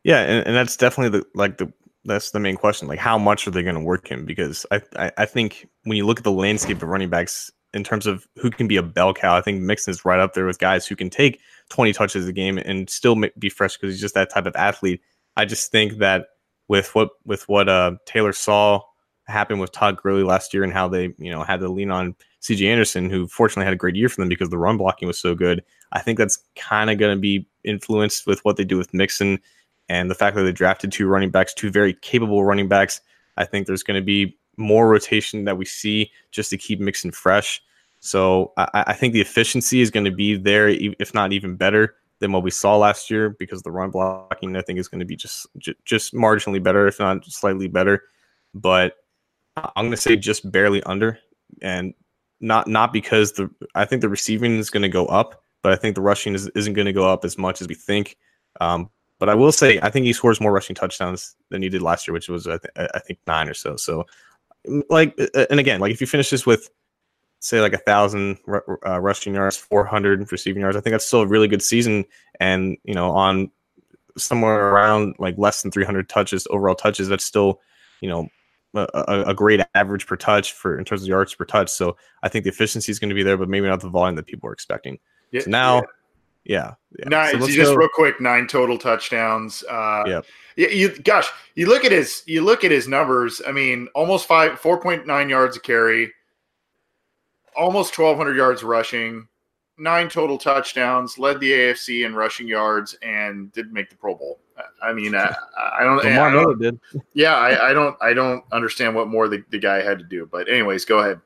Yeah, and, and that's definitely the like the that's the main question. Like, how much are they going to work him? Because I, I, I, think when you look at the landscape of running backs in terms of who can be a bell cow, I think Mixon is right up there with guys who can take 20 touches a game and still be fresh because he's just that type of athlete. I just think that with what with what uh, Taylor saw happen with Todd Gurley last year and how they you know had to lean on CJ Anderson, who fortunately had a great year for them because the run blocking was so good. I think that's kind of going to be influenced with what they do with Mixon and the fact that they drafted two running backs, two very capable running backs, I think there's going to be more rotation that we see just to keep Mixon fresh. So I, I think the efficiency is going to be there, if not even better than what we saw last year, because the run blocking I think is going to be just just marginally better, if not slightly better. But I'm going to say just barely under, and not not because the I think the receiving is going to go up, but I think the rushing is, isn't going to go up as much as we think. Um, but I will say I think he scores more rushing touchdowns than he did last year, which was I, th- I think nine or so. So like, and again, like if you finish this with say like a thousand uh, rushing yards, 400 receiving yards, I think that's still a really good season. And, you know, on somewhere around like less than 300 touches, overall touches, that's still, you know, a, a, great average per touch for in terms of yards per touch. So I think the efficiency is going to be there, but maybe not the volume that people are expecting. Yeah, so now, yeah, yeah. yeah. Nine, so just go. real quick, nine total touchdowns. Uh, yeah. You, gosh, you look at his, you look at his numbers. I mean, almost five, four point nine yards a carry, almost 1,200 yards rushing, nine total touchdowns, led the AFC in rushing yards, and did make the Pro Bowl. I mean, I, I don't. Lamar I don't did. Yeah, I, I, don't. I don't understand what more the, the guy had to do. But anyways, go ahead.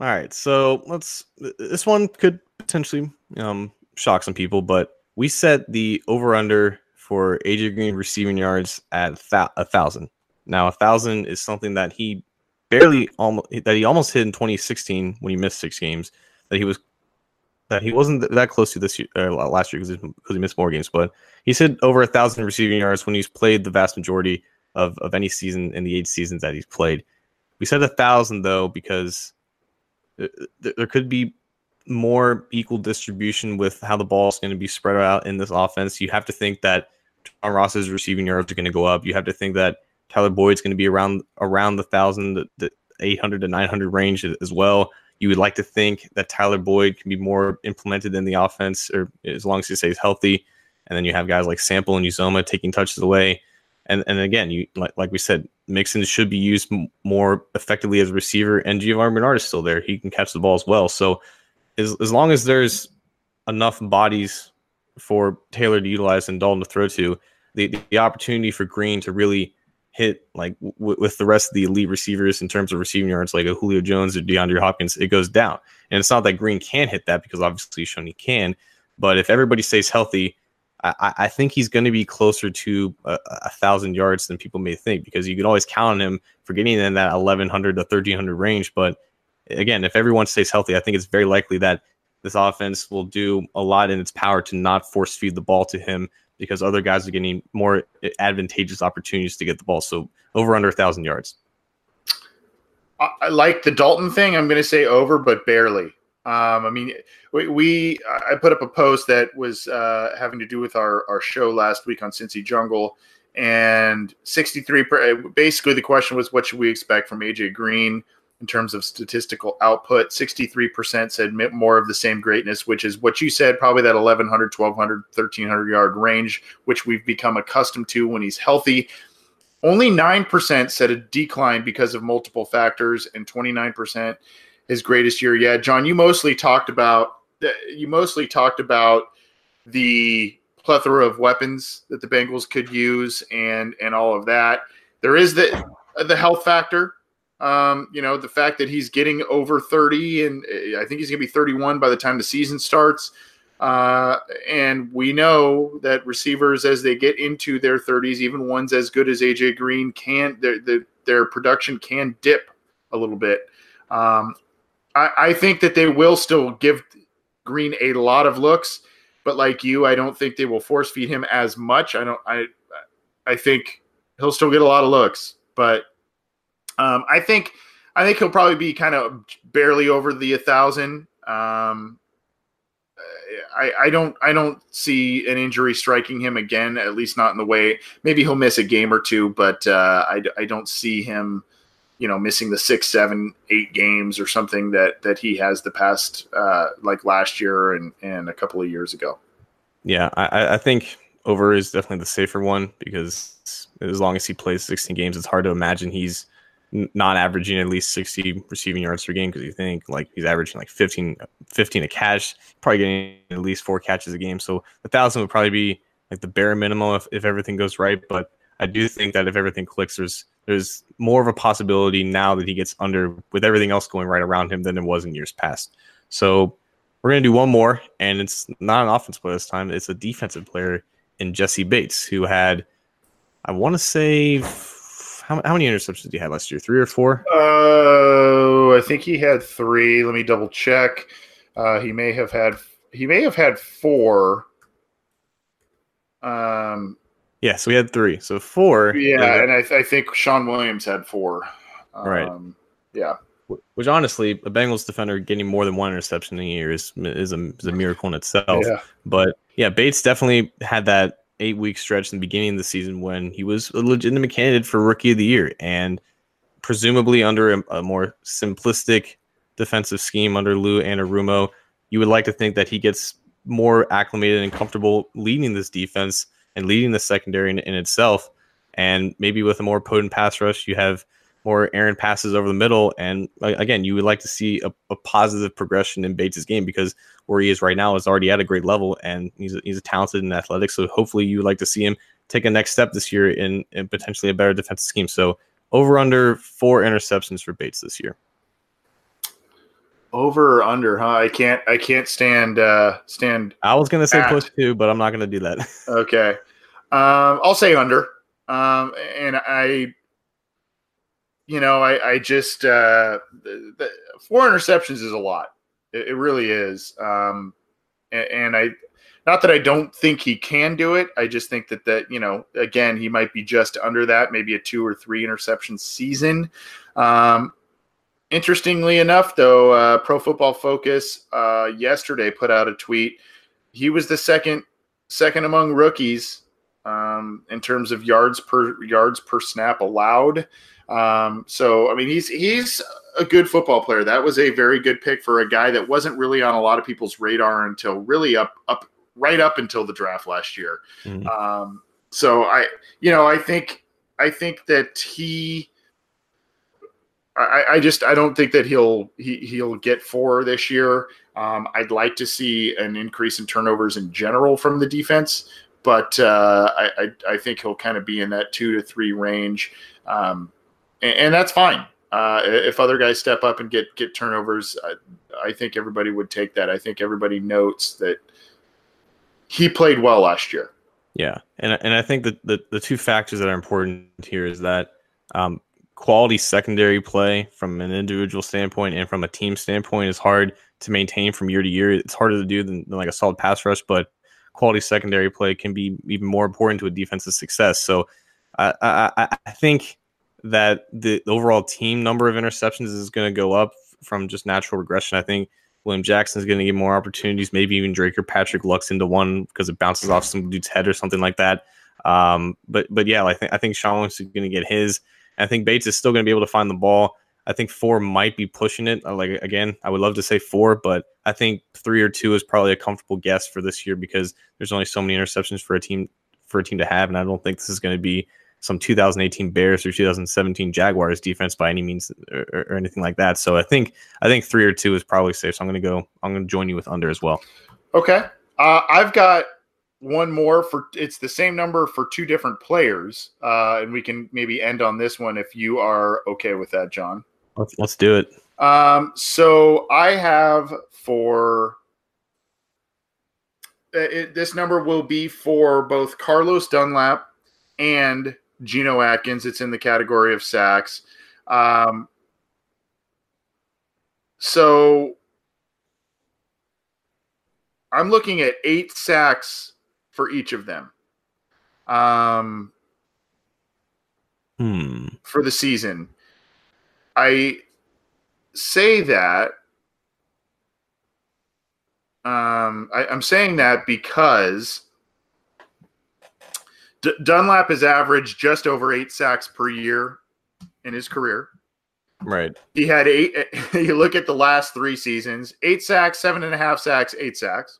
All right, so let's. This one could potentially um, shock some people, but we set the over under for AJ Green receiving yards at a thousand. Now, a thousand is something that he barely almost that he almost hit in 2016 when he missed six games. That he was that he wasn't that close to this year uh, last year because he missed more games, but he's hit over a thousand receiving yards when he's played the vast majority of, of any season in the eight seasons that he's played. We said a thousand though because there could be more equal distribution with how the ball is going to be spread out in this offense. You have to think that John Ross's receiving yards are going to go up. You have to think that Tyler Boyd's going to be around around the thousand, the, the 800 to 900 range as well. You would like to think that Tyler Boyd can be more implemented in the offense, or as long as he stays healthy. And then you have guys like Sample and Uzomah taking touches away. And and again, you like, like we said, Mixon should be used m- more effectively as a receiver, and Giovani Bernard is still there. He can catch the ball as well. So as as long as there's enough bodies for Taylor to utilize and Dalton to throw to, the, the opportunity for Green to really hit like w- with the rest of the elite receivers in terms of receiving yards, like a Julio Jones or DeAndre Hopkins, it goes down. And it's not that Green can't hit that because obviously he's shown he can. But if everybody stays healthy, I, I think he's going to be closer to a, a, thousand yards than people may think because you can always count on him for getting in that 1100 to 1300 range. But again, if everyone stays healthy, I think it's very likely that this offense will do a lot in its power to not force feed the ball to him because other guys are getting more advantageous opportunities to get the ball. So over under a thousand yards. I like the Dalton thing. I'm going to say over, but barely. Um, I mean, we, we, I put up a post that was uh, having to do with our our show last week on Cincy Jungle, and 63. Per, basically, the question was, what should we expect from AJ Green? In terms of statistical output. 63% said more of the same greatness, which is what you said, probably that 1,100, 1,200, 1,300 yard range, which we've become accustomed to when he's healthy. Only 9% said a decline because of multiple factors, and 29% his greatest year yet. John, you mostly talked about uh, you mostly talked about the plethora of weapons that the Bengals could use and and all of that. There is the the health factor um, you know, the fact that he's getting over 30 and eh, I think he's going to be 31 by the time the season starts. Uh, and we know that receivers, as they get into their 30s, even ones as good as AJ Green, can their their, their production can dip a little bit. Um, I, I think that they will still give Green a lot of looks, but like you, I don't think they will force feed him as much. I don't. I I think he'll still get a lot of looks, but um, I think I think he'll probably be kind of barely over the a 1,000. Um, I, I don't I don't see an injury striking him again, at least not in the way. Maybe he'll miss a game or two, but uh, I, I don't see him, you know, missing the six, seven, eight games or something that that he has the past uh, like last year and and a couple of years ago. Yeah, I, I think over is definitely the safer one because as long as he plays 16 games, it's hard to imagine he's not averaging at least 60 receiving yards per game because you think like he's averaging like 15, 15 a catch, probably getting at least four catches a game. So a thousand would probably be like the bare minimum if, if everything goes right. But I do think that if everything clicks, there's there's more of a possibility now that he gets under with everything else going right around him than there was in years past. So we're gonna do one more, and it's not an offense player this time. It's a defensive player in Jessie Bates who had, I want to say how, how many interceptions did he have last year? Three or four? Uh, I think he had three. Let me double check. Uh, he may have had he may have had four. Um, Yeah, so we had three. So four. yeah, and I, I think Shawn Williams had four. Um, Right. Yeah. Which honestly, a Bengals defender getting more than one interception in a year is is a, is a miracle in itself. Yeah. But yeah, Bates definitely had that eight week stretch in the beginning of the season when he was a legitimate candidate for rookie of the year. And presumably under a, a more simplistic defensive scheme under Lou Anarumo, you would like to think that he gets more acclimated and comfortable leading this defense and leading the secondary in, in itself. And maybe with a more potent pass rush, you have more Aaron passes over the middle. And uh, again, you would like to see a, a positive progression in Bates' game because where he is right now is already at a great level and he's a, he's a talented and athletic. So hopefully you would like to see him take a next step this year in, in potentially a better defensive scheme. So over under four interceptions for Bates this year. Over or under, huh? I can't I can't stand uh stand I was gonna say At. push two, but I'm not gonna do that. Okay. Um, I'll say under. Um, and I, you know, I, I just, uh, the, the, four interceptions is a lot. It, it really is. Um, and, and I, not that I don't think he can do it. I just think that that, you know, again, he might be just under that, maybe a two or three interception season. Um, interestingly enough, though, uh, Pro Football Focus, uh, yesterday put out a tweet. He was the second second among rookies um, in terms of yards per yards per snap allowed. Um, so I mean, he's he's a good football player. That was a very good pick for a guy that wasn't really on a lot of people's radar until really up up right up until the draft last year. Mhm. Um, so I, you know, I think I think that he. I, I just I don't think that he'll he, he'll get four this year. Um, I'd like to see an increase in turnovers in general from the defense, but uh, I, I I think he'll kind of be in that two to three range, um, and, and that's fine. Uh, if other guys step up and get get turnovers, I, I think everybody would take that. I think everybody notes that he played well last year. Yeah, and and I think that the the two factors that are important here is that um, quality secondary play from an individual standpoint and from a team standpoint is hard to maintain from year to year. It's harder to do than, than like a solid pass rush, but quality secondary play can be even more important to a defense's success. So I I, I think that the overall team number of interceptions is going to go up from just natural regression. I think William Jackson is going to get more opportunities, maybe even Drake or Patrick lucks into one because it bounces off some dude's head or something like that. Um, but but yeah, I think I think Shawn Williams is going to get his. I think Bates is still going to be able to find the ball. I think four might be pushing it. Like again, I would love to say four, but I think three or two is probably a comfortable guess for this year because there's only so many interceptions for a team for a team to have, and I don't think this is going to be some 2018 Bears or 2017 Jaguars defense by any means or, or- anything like that. So I think I think three or two is probably safe. So I'm going to go. I'm going to join you with under as well. Okay. Uh, I've got one more for it's the same number for two different players. Uh, and we can maybe end on this one if you are okay with that, John. Let's let's do it. Um, so I have for uh, it, this number will be for both Carlos Dunlap and Geno Atkins. It's in the category of sacks. Um, so I'm looking at eight sacks for each of them um, Hmm. for the season. I say that. Um, I, I'm saying that because D- Dunlap has averaged just over eight sacks per year in his career. Right. He had eight. You look at the last three seasons: eight sacks, seven and a half sacks, eight sacks.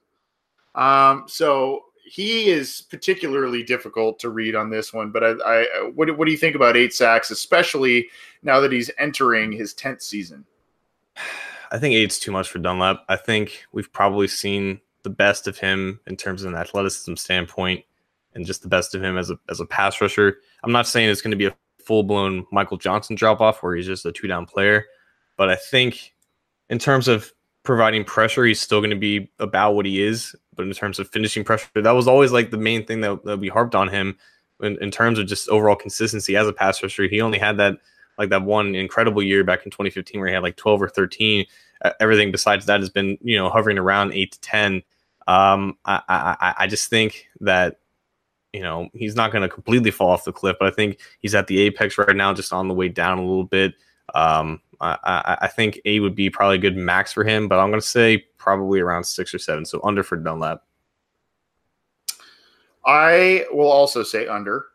Um, so he is particularly difficult to read on this one. But I, I what, what do you think about eight sacks, especially now that he's entering his tenth season? I think eight's too much for Dunlap. I think we've probably seen the best of him in terms of an athleticism standpoint, and just the best of him as a as a pass rusher. I'm not saying it's going to be a full blown Michael Johnson drop off where he's just a two down player, but I think in terms of providing pressure, he's still going to be about what he is. But in terms of finishing pressure, that was always like the main thing that, that we harped on him in, in terms of just overall consistency as a pass rusher. He only had that like that one incredible year back in 2015 where he had like 12 or 13. Uh, everything besides that has been you know hovering around eight to 10. Um, I, I I just think that you know he's not going to completely fall off the cliff, but I think he's at the apex right now, just on the way down a little bit. Um, I, I, think A would be probably a good max for him, but I'm going to say probably around six or seven, so under for Dunlap. I will also say under.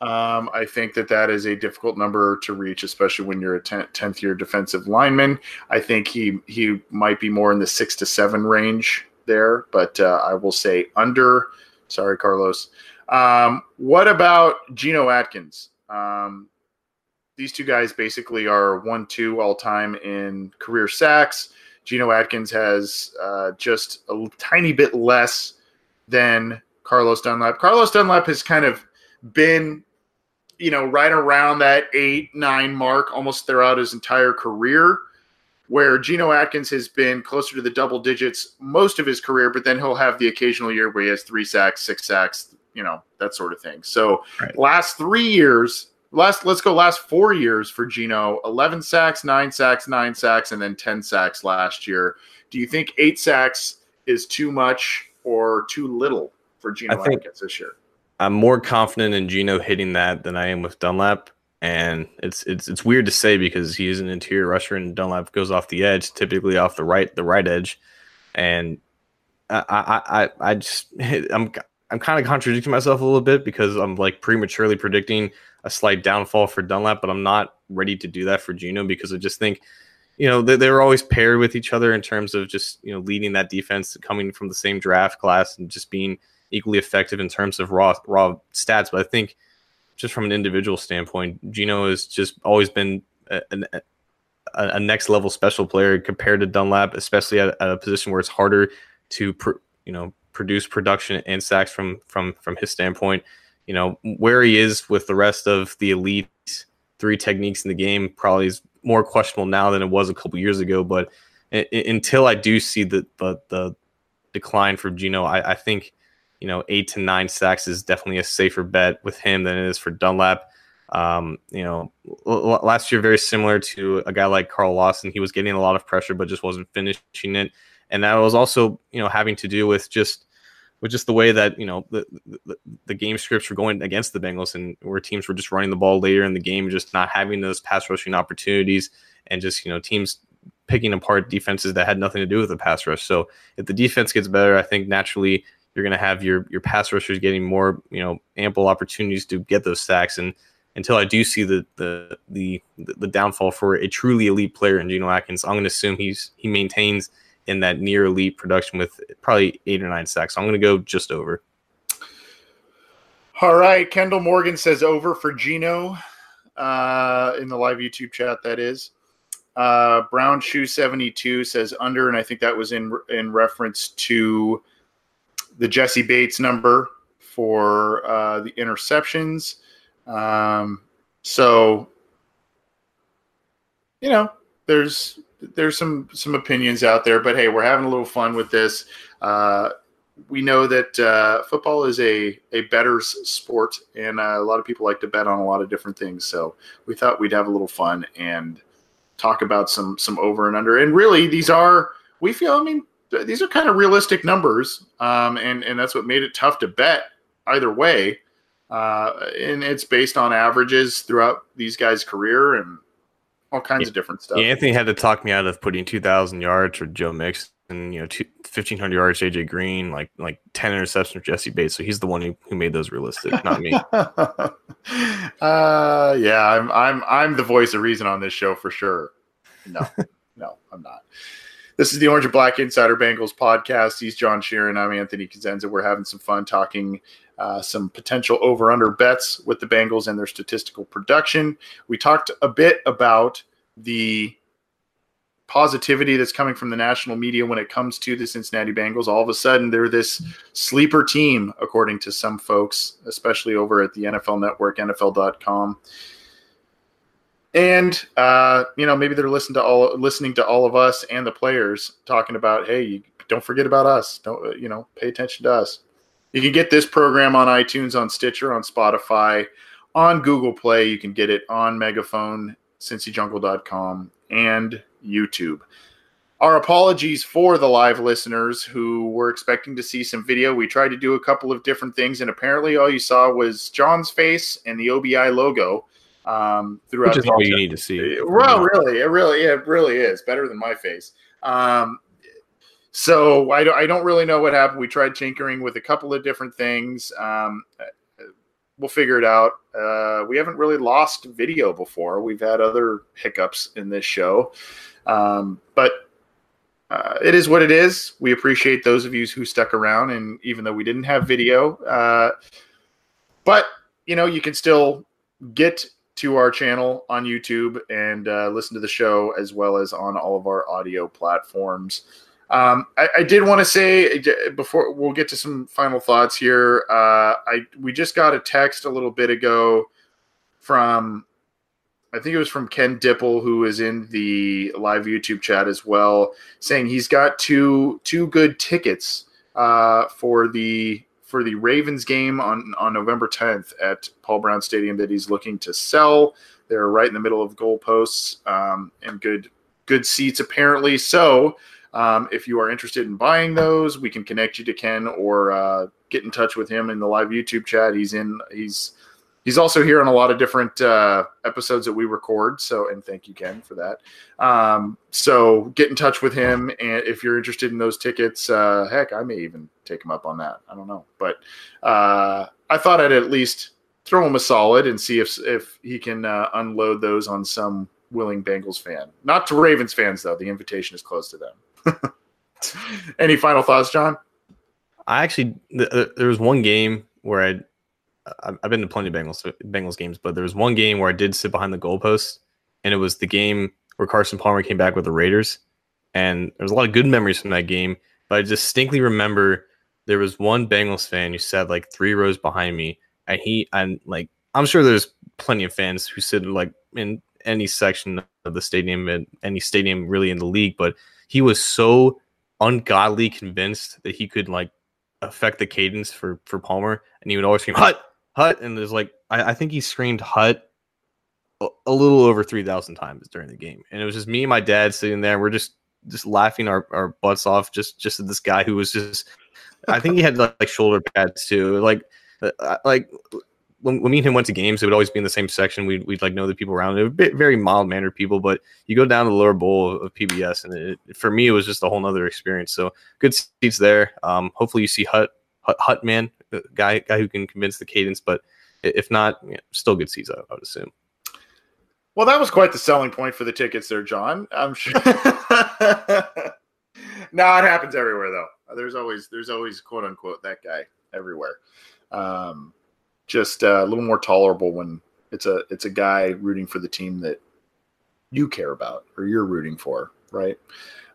Um, I think that that is a difficult number to reach, especially when you're a tenth year defensive lineman. I think he he might be more in the six to seven range there, but uh, I will say under. Sorry, Carlos. Um, what about Geno Atkins? Um, these two guys basically are one two all time in career sacks. Geno Atkins has uh, just a tiny bit less than Carlos Dunlap. Carlos Dunlap has kind of been, you know, right around that eight, nine mark almost throughout his entire career, where Geno Atkins has been closer to the double digits most of his career, but then he'll have the occasional year where he has three sacks, six sacks, you know, that sort of thing. So right. last three years, last let's go last four years for Geno, 11 sacks, nine sacks, nine sacks, and then 10 sacks last year. Do you think eight sacks is too much or too little for Geno Atkins this year. I'm more confident in Geno hitting that than I am with Dunlap. And it's it's it's weird to say because he's an interior rusher and Dunlap goes off the edge, typically off the right the right edge. And I I I, I just I'm I'm kind of contradicting myself a little bit because I'm like prematurely predicting a slight downfall for Dunlap, but I'm not ready to do that for Geno because I just think, you know, they, they always paired with each other in terms of just, you know, leading that defense, coming from the same draft class and just being – equally effective in terms of raw raw stats. But I think just from an individual standpoint, Geno has just always been a, a, a next level special player compared to Dunlap, especially at, at a position where it's harder to pr- you know produce production and sacks from from from his standpoint. You know where he is with the rest of the elite three techniques in the game probably is more questionable now than it was a couple years ago. But until I do see the the, the decline for Geno, I, I think you know, eight to nine sacks is definitely a safer bet with him than it is for Dunlap. Um, you know, l- last year, very similar to a guy like Carl Lawson. He was getting a lot of pressure, but just wasn't finishing it. And that was also, you know, having to do with just with just the way that you know the, the, the game scripts were going against the Bengals, and where teams were just running the ball later in the game, just not having those pass rushing opportunities, and just you know teams picking apart defenses that had nothing to do with the pass rush. So if the defense gets better, I think naturally you're going to have your your pass rushers getting more you know ample opportunities to get those sacks and until I do see the the the the downfall for a truly elite player in Geno Atkins, I'm going to assume he's he maintains in that near elite production with probably eight or nine sacks. So I'm going to go just over. All right, Kendall Morgan says over for Geno uh, in the live YouTube chat. That is. Uh, Brown Shoe 72 says under, and I think that was in in reference to the Jessie Bates number for uh, the interceptions. Um, so, you know, there's there's some some opinions out there, but hey, we're having a little fun with this. Uh, we know that uh, football is a a betters sport, and uh, a lot of people like to bet on a lot of different things. So we thought we'd have a little fun and talk about some some over and under. And really, these are we feel. I mean, these are kind of realistic numbers, um, and and that's what made it tough to bet either way. Uh, and it's based on averages throughout these guys' career and all kinds yeah. of different stuff. Yeah, Anthony had to talk me out of putting two thousand yards for Joe Mixon, and you know, fifteen hundred yards AJ Green, like like ten interceptions for Jessie Bates. So he's the one who, who made those realistic, not me. uh, yeah, I'm I'm I'm the voice of reason on this show for sure. No, no, I'm not. This is the Orange and Black Insider Bengals podcast. He's John Sheeran. I'm Anthony Cosenza. We're having some fun talking uh, some potential over under bets with the Bengals and their statistical production. We talked a bit about the positivity that's coming from the national media when it comes to the Cincinnati Bengals. All of a sudden, they're this sleeper team, according to some folks, especially over at the NFL Network, NFL.com and uh, you know maybe they're listening to all listening to all of us and the players talking about hey don't forget about us don't uh, you know pay attention to us You can get this program on iTunes, on Stitcher, on Spotify, on Google Play. You can get it on Megaphone, CincyJungle.com, and YouTube. Our apologies for the live listeners who were expecting to see some video. We tried to do a couple of different things, and apparently all you saw was John's face and the OBI logo um, throughout. Which is the all you need to see. Well, really, it really, it really is better than my face. Um, so I don't, I don't really know what happened. We tried tinkering with a couple of different things. Um, we'll figure it out. Uh, we haven't really lost video before. We've had other hiccups in this show, um, but uh, it is what it is. We appreciate those of you who stuck around, and even though we didn't have video, uh, but you know you can still get to our channel on YouTube and uh, listen to the show as well as on all of our audio platforms. Um, I, I, did want to say before we'll get to some final thoughts here. Uh, I we just got a text a little bit ago from I think it was from Ken Dipple who is in the live YouTube chat as well, saying he's got two two good tickets uh, for the for the Ravens game on on November 10th at Paul Brown Stadium that he's looking to sell. They're right in the middle of goalposts um, and good good seats apparently. So um, if you are interested in buying those, we can connect you to Ken or uh, get in touch with him in the live YouTube chat. He's in. He's he's also here on a lot of different uh, episodes that we record. So, and thank you, Ken, for that. Um, so, get in touch with him, and if you're interested in those tickets, uh, heck, I may even take him up on that. I don't know, but uh, I thought I'd at least throw him a solid and see if if he can uh, unload those on some willing Bengals fan. Not to Ravens fans though. The invitation is closed to them. Any final thoughts, John? I actually th- there was one game where I I've been to plenty of Bengals Bengals games, but there was one game where I did sit behind the goalpost, and it was the game where Carson Palmer came back with the Raiders, and there's a lot of good memories from that game. But I distinctly remember there was one Bengals fan who sat like three rows behind me, and he and like I'm sure there's plenty of fans who sit like in any section of the stadium and any stadium really in the league, but he was so ungodly convinced that he could like affect the cadence for for Palmer, and he would always scream "hut, hut," and there's like I, I think he screamed "hut" a, little over three thousand times during the game, and it was just me and my dad sitting there. We're just just laughing our, our butts off just just at this guy who was just I think he had like, like shoulder pads too, like uh, like when, when me and him went to games, it would always be in the same section. We'd, we'd like know the people around. It would very mild mannered people, but you go down to the lower bowl of PBS, and it, for me, it was just a whole nother experience. So good seats there. Um, hopefully, you see Hut Hut, man, guy guy who can convince the cadence. But if not, still good seats, I, I would assume. Well, that was quite the selling point for the tickets there, John. I'm sure. no, it happens everywhere though. There's always there's always quote unquote that guy everywhere. Um, just uh, a little more tolerable when it's a it's a guy rooting for the team that you care about or you're rooting for, right?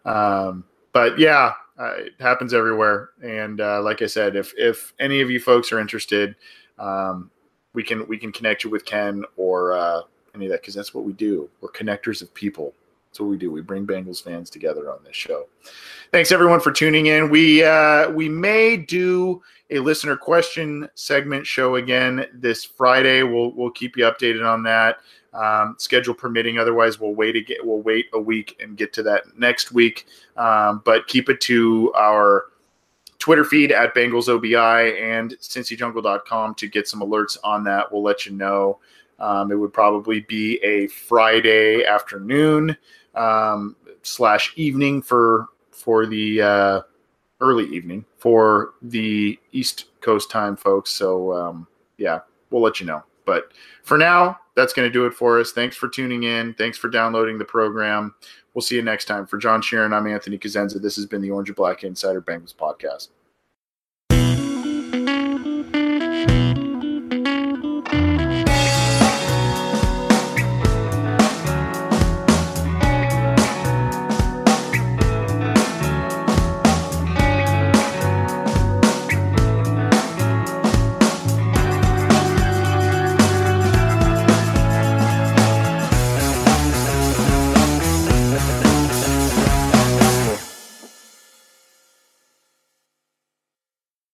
Um, but yeah, uh, it happens everywhere. And uh, like I said, if if any of you folks are interested, um, we can we can connect you with Ken or uh, any of that because that's what we do. We're connectors of people. That's what we do. We bring Bengals fans together on this show. Thanks everyone for tuning in. We uh, we may do a listener question segment show again this Friday. We'll we'll keep you updated on that. Um, schedule permitting. Otherwise, we'll wait again. We'll wait a week and get to that next week. Um, but keep it to our Twitter feed at Bengals and CincyJungle.com to get some alerts on that. We'll let you know. Um, it would probably be a Friday afternoon um, slash evening for for the uh, early evening for the East Coast time, folks. So um, yeah, we'll let you know. But for now, that's going to do it for us. Thanks for tuning in. Thanks for downloading the program. We'll see you next time. For John Sheeran, I'm Anthony Cosenza. This has been the Orange and Black Insider Bengals podcast.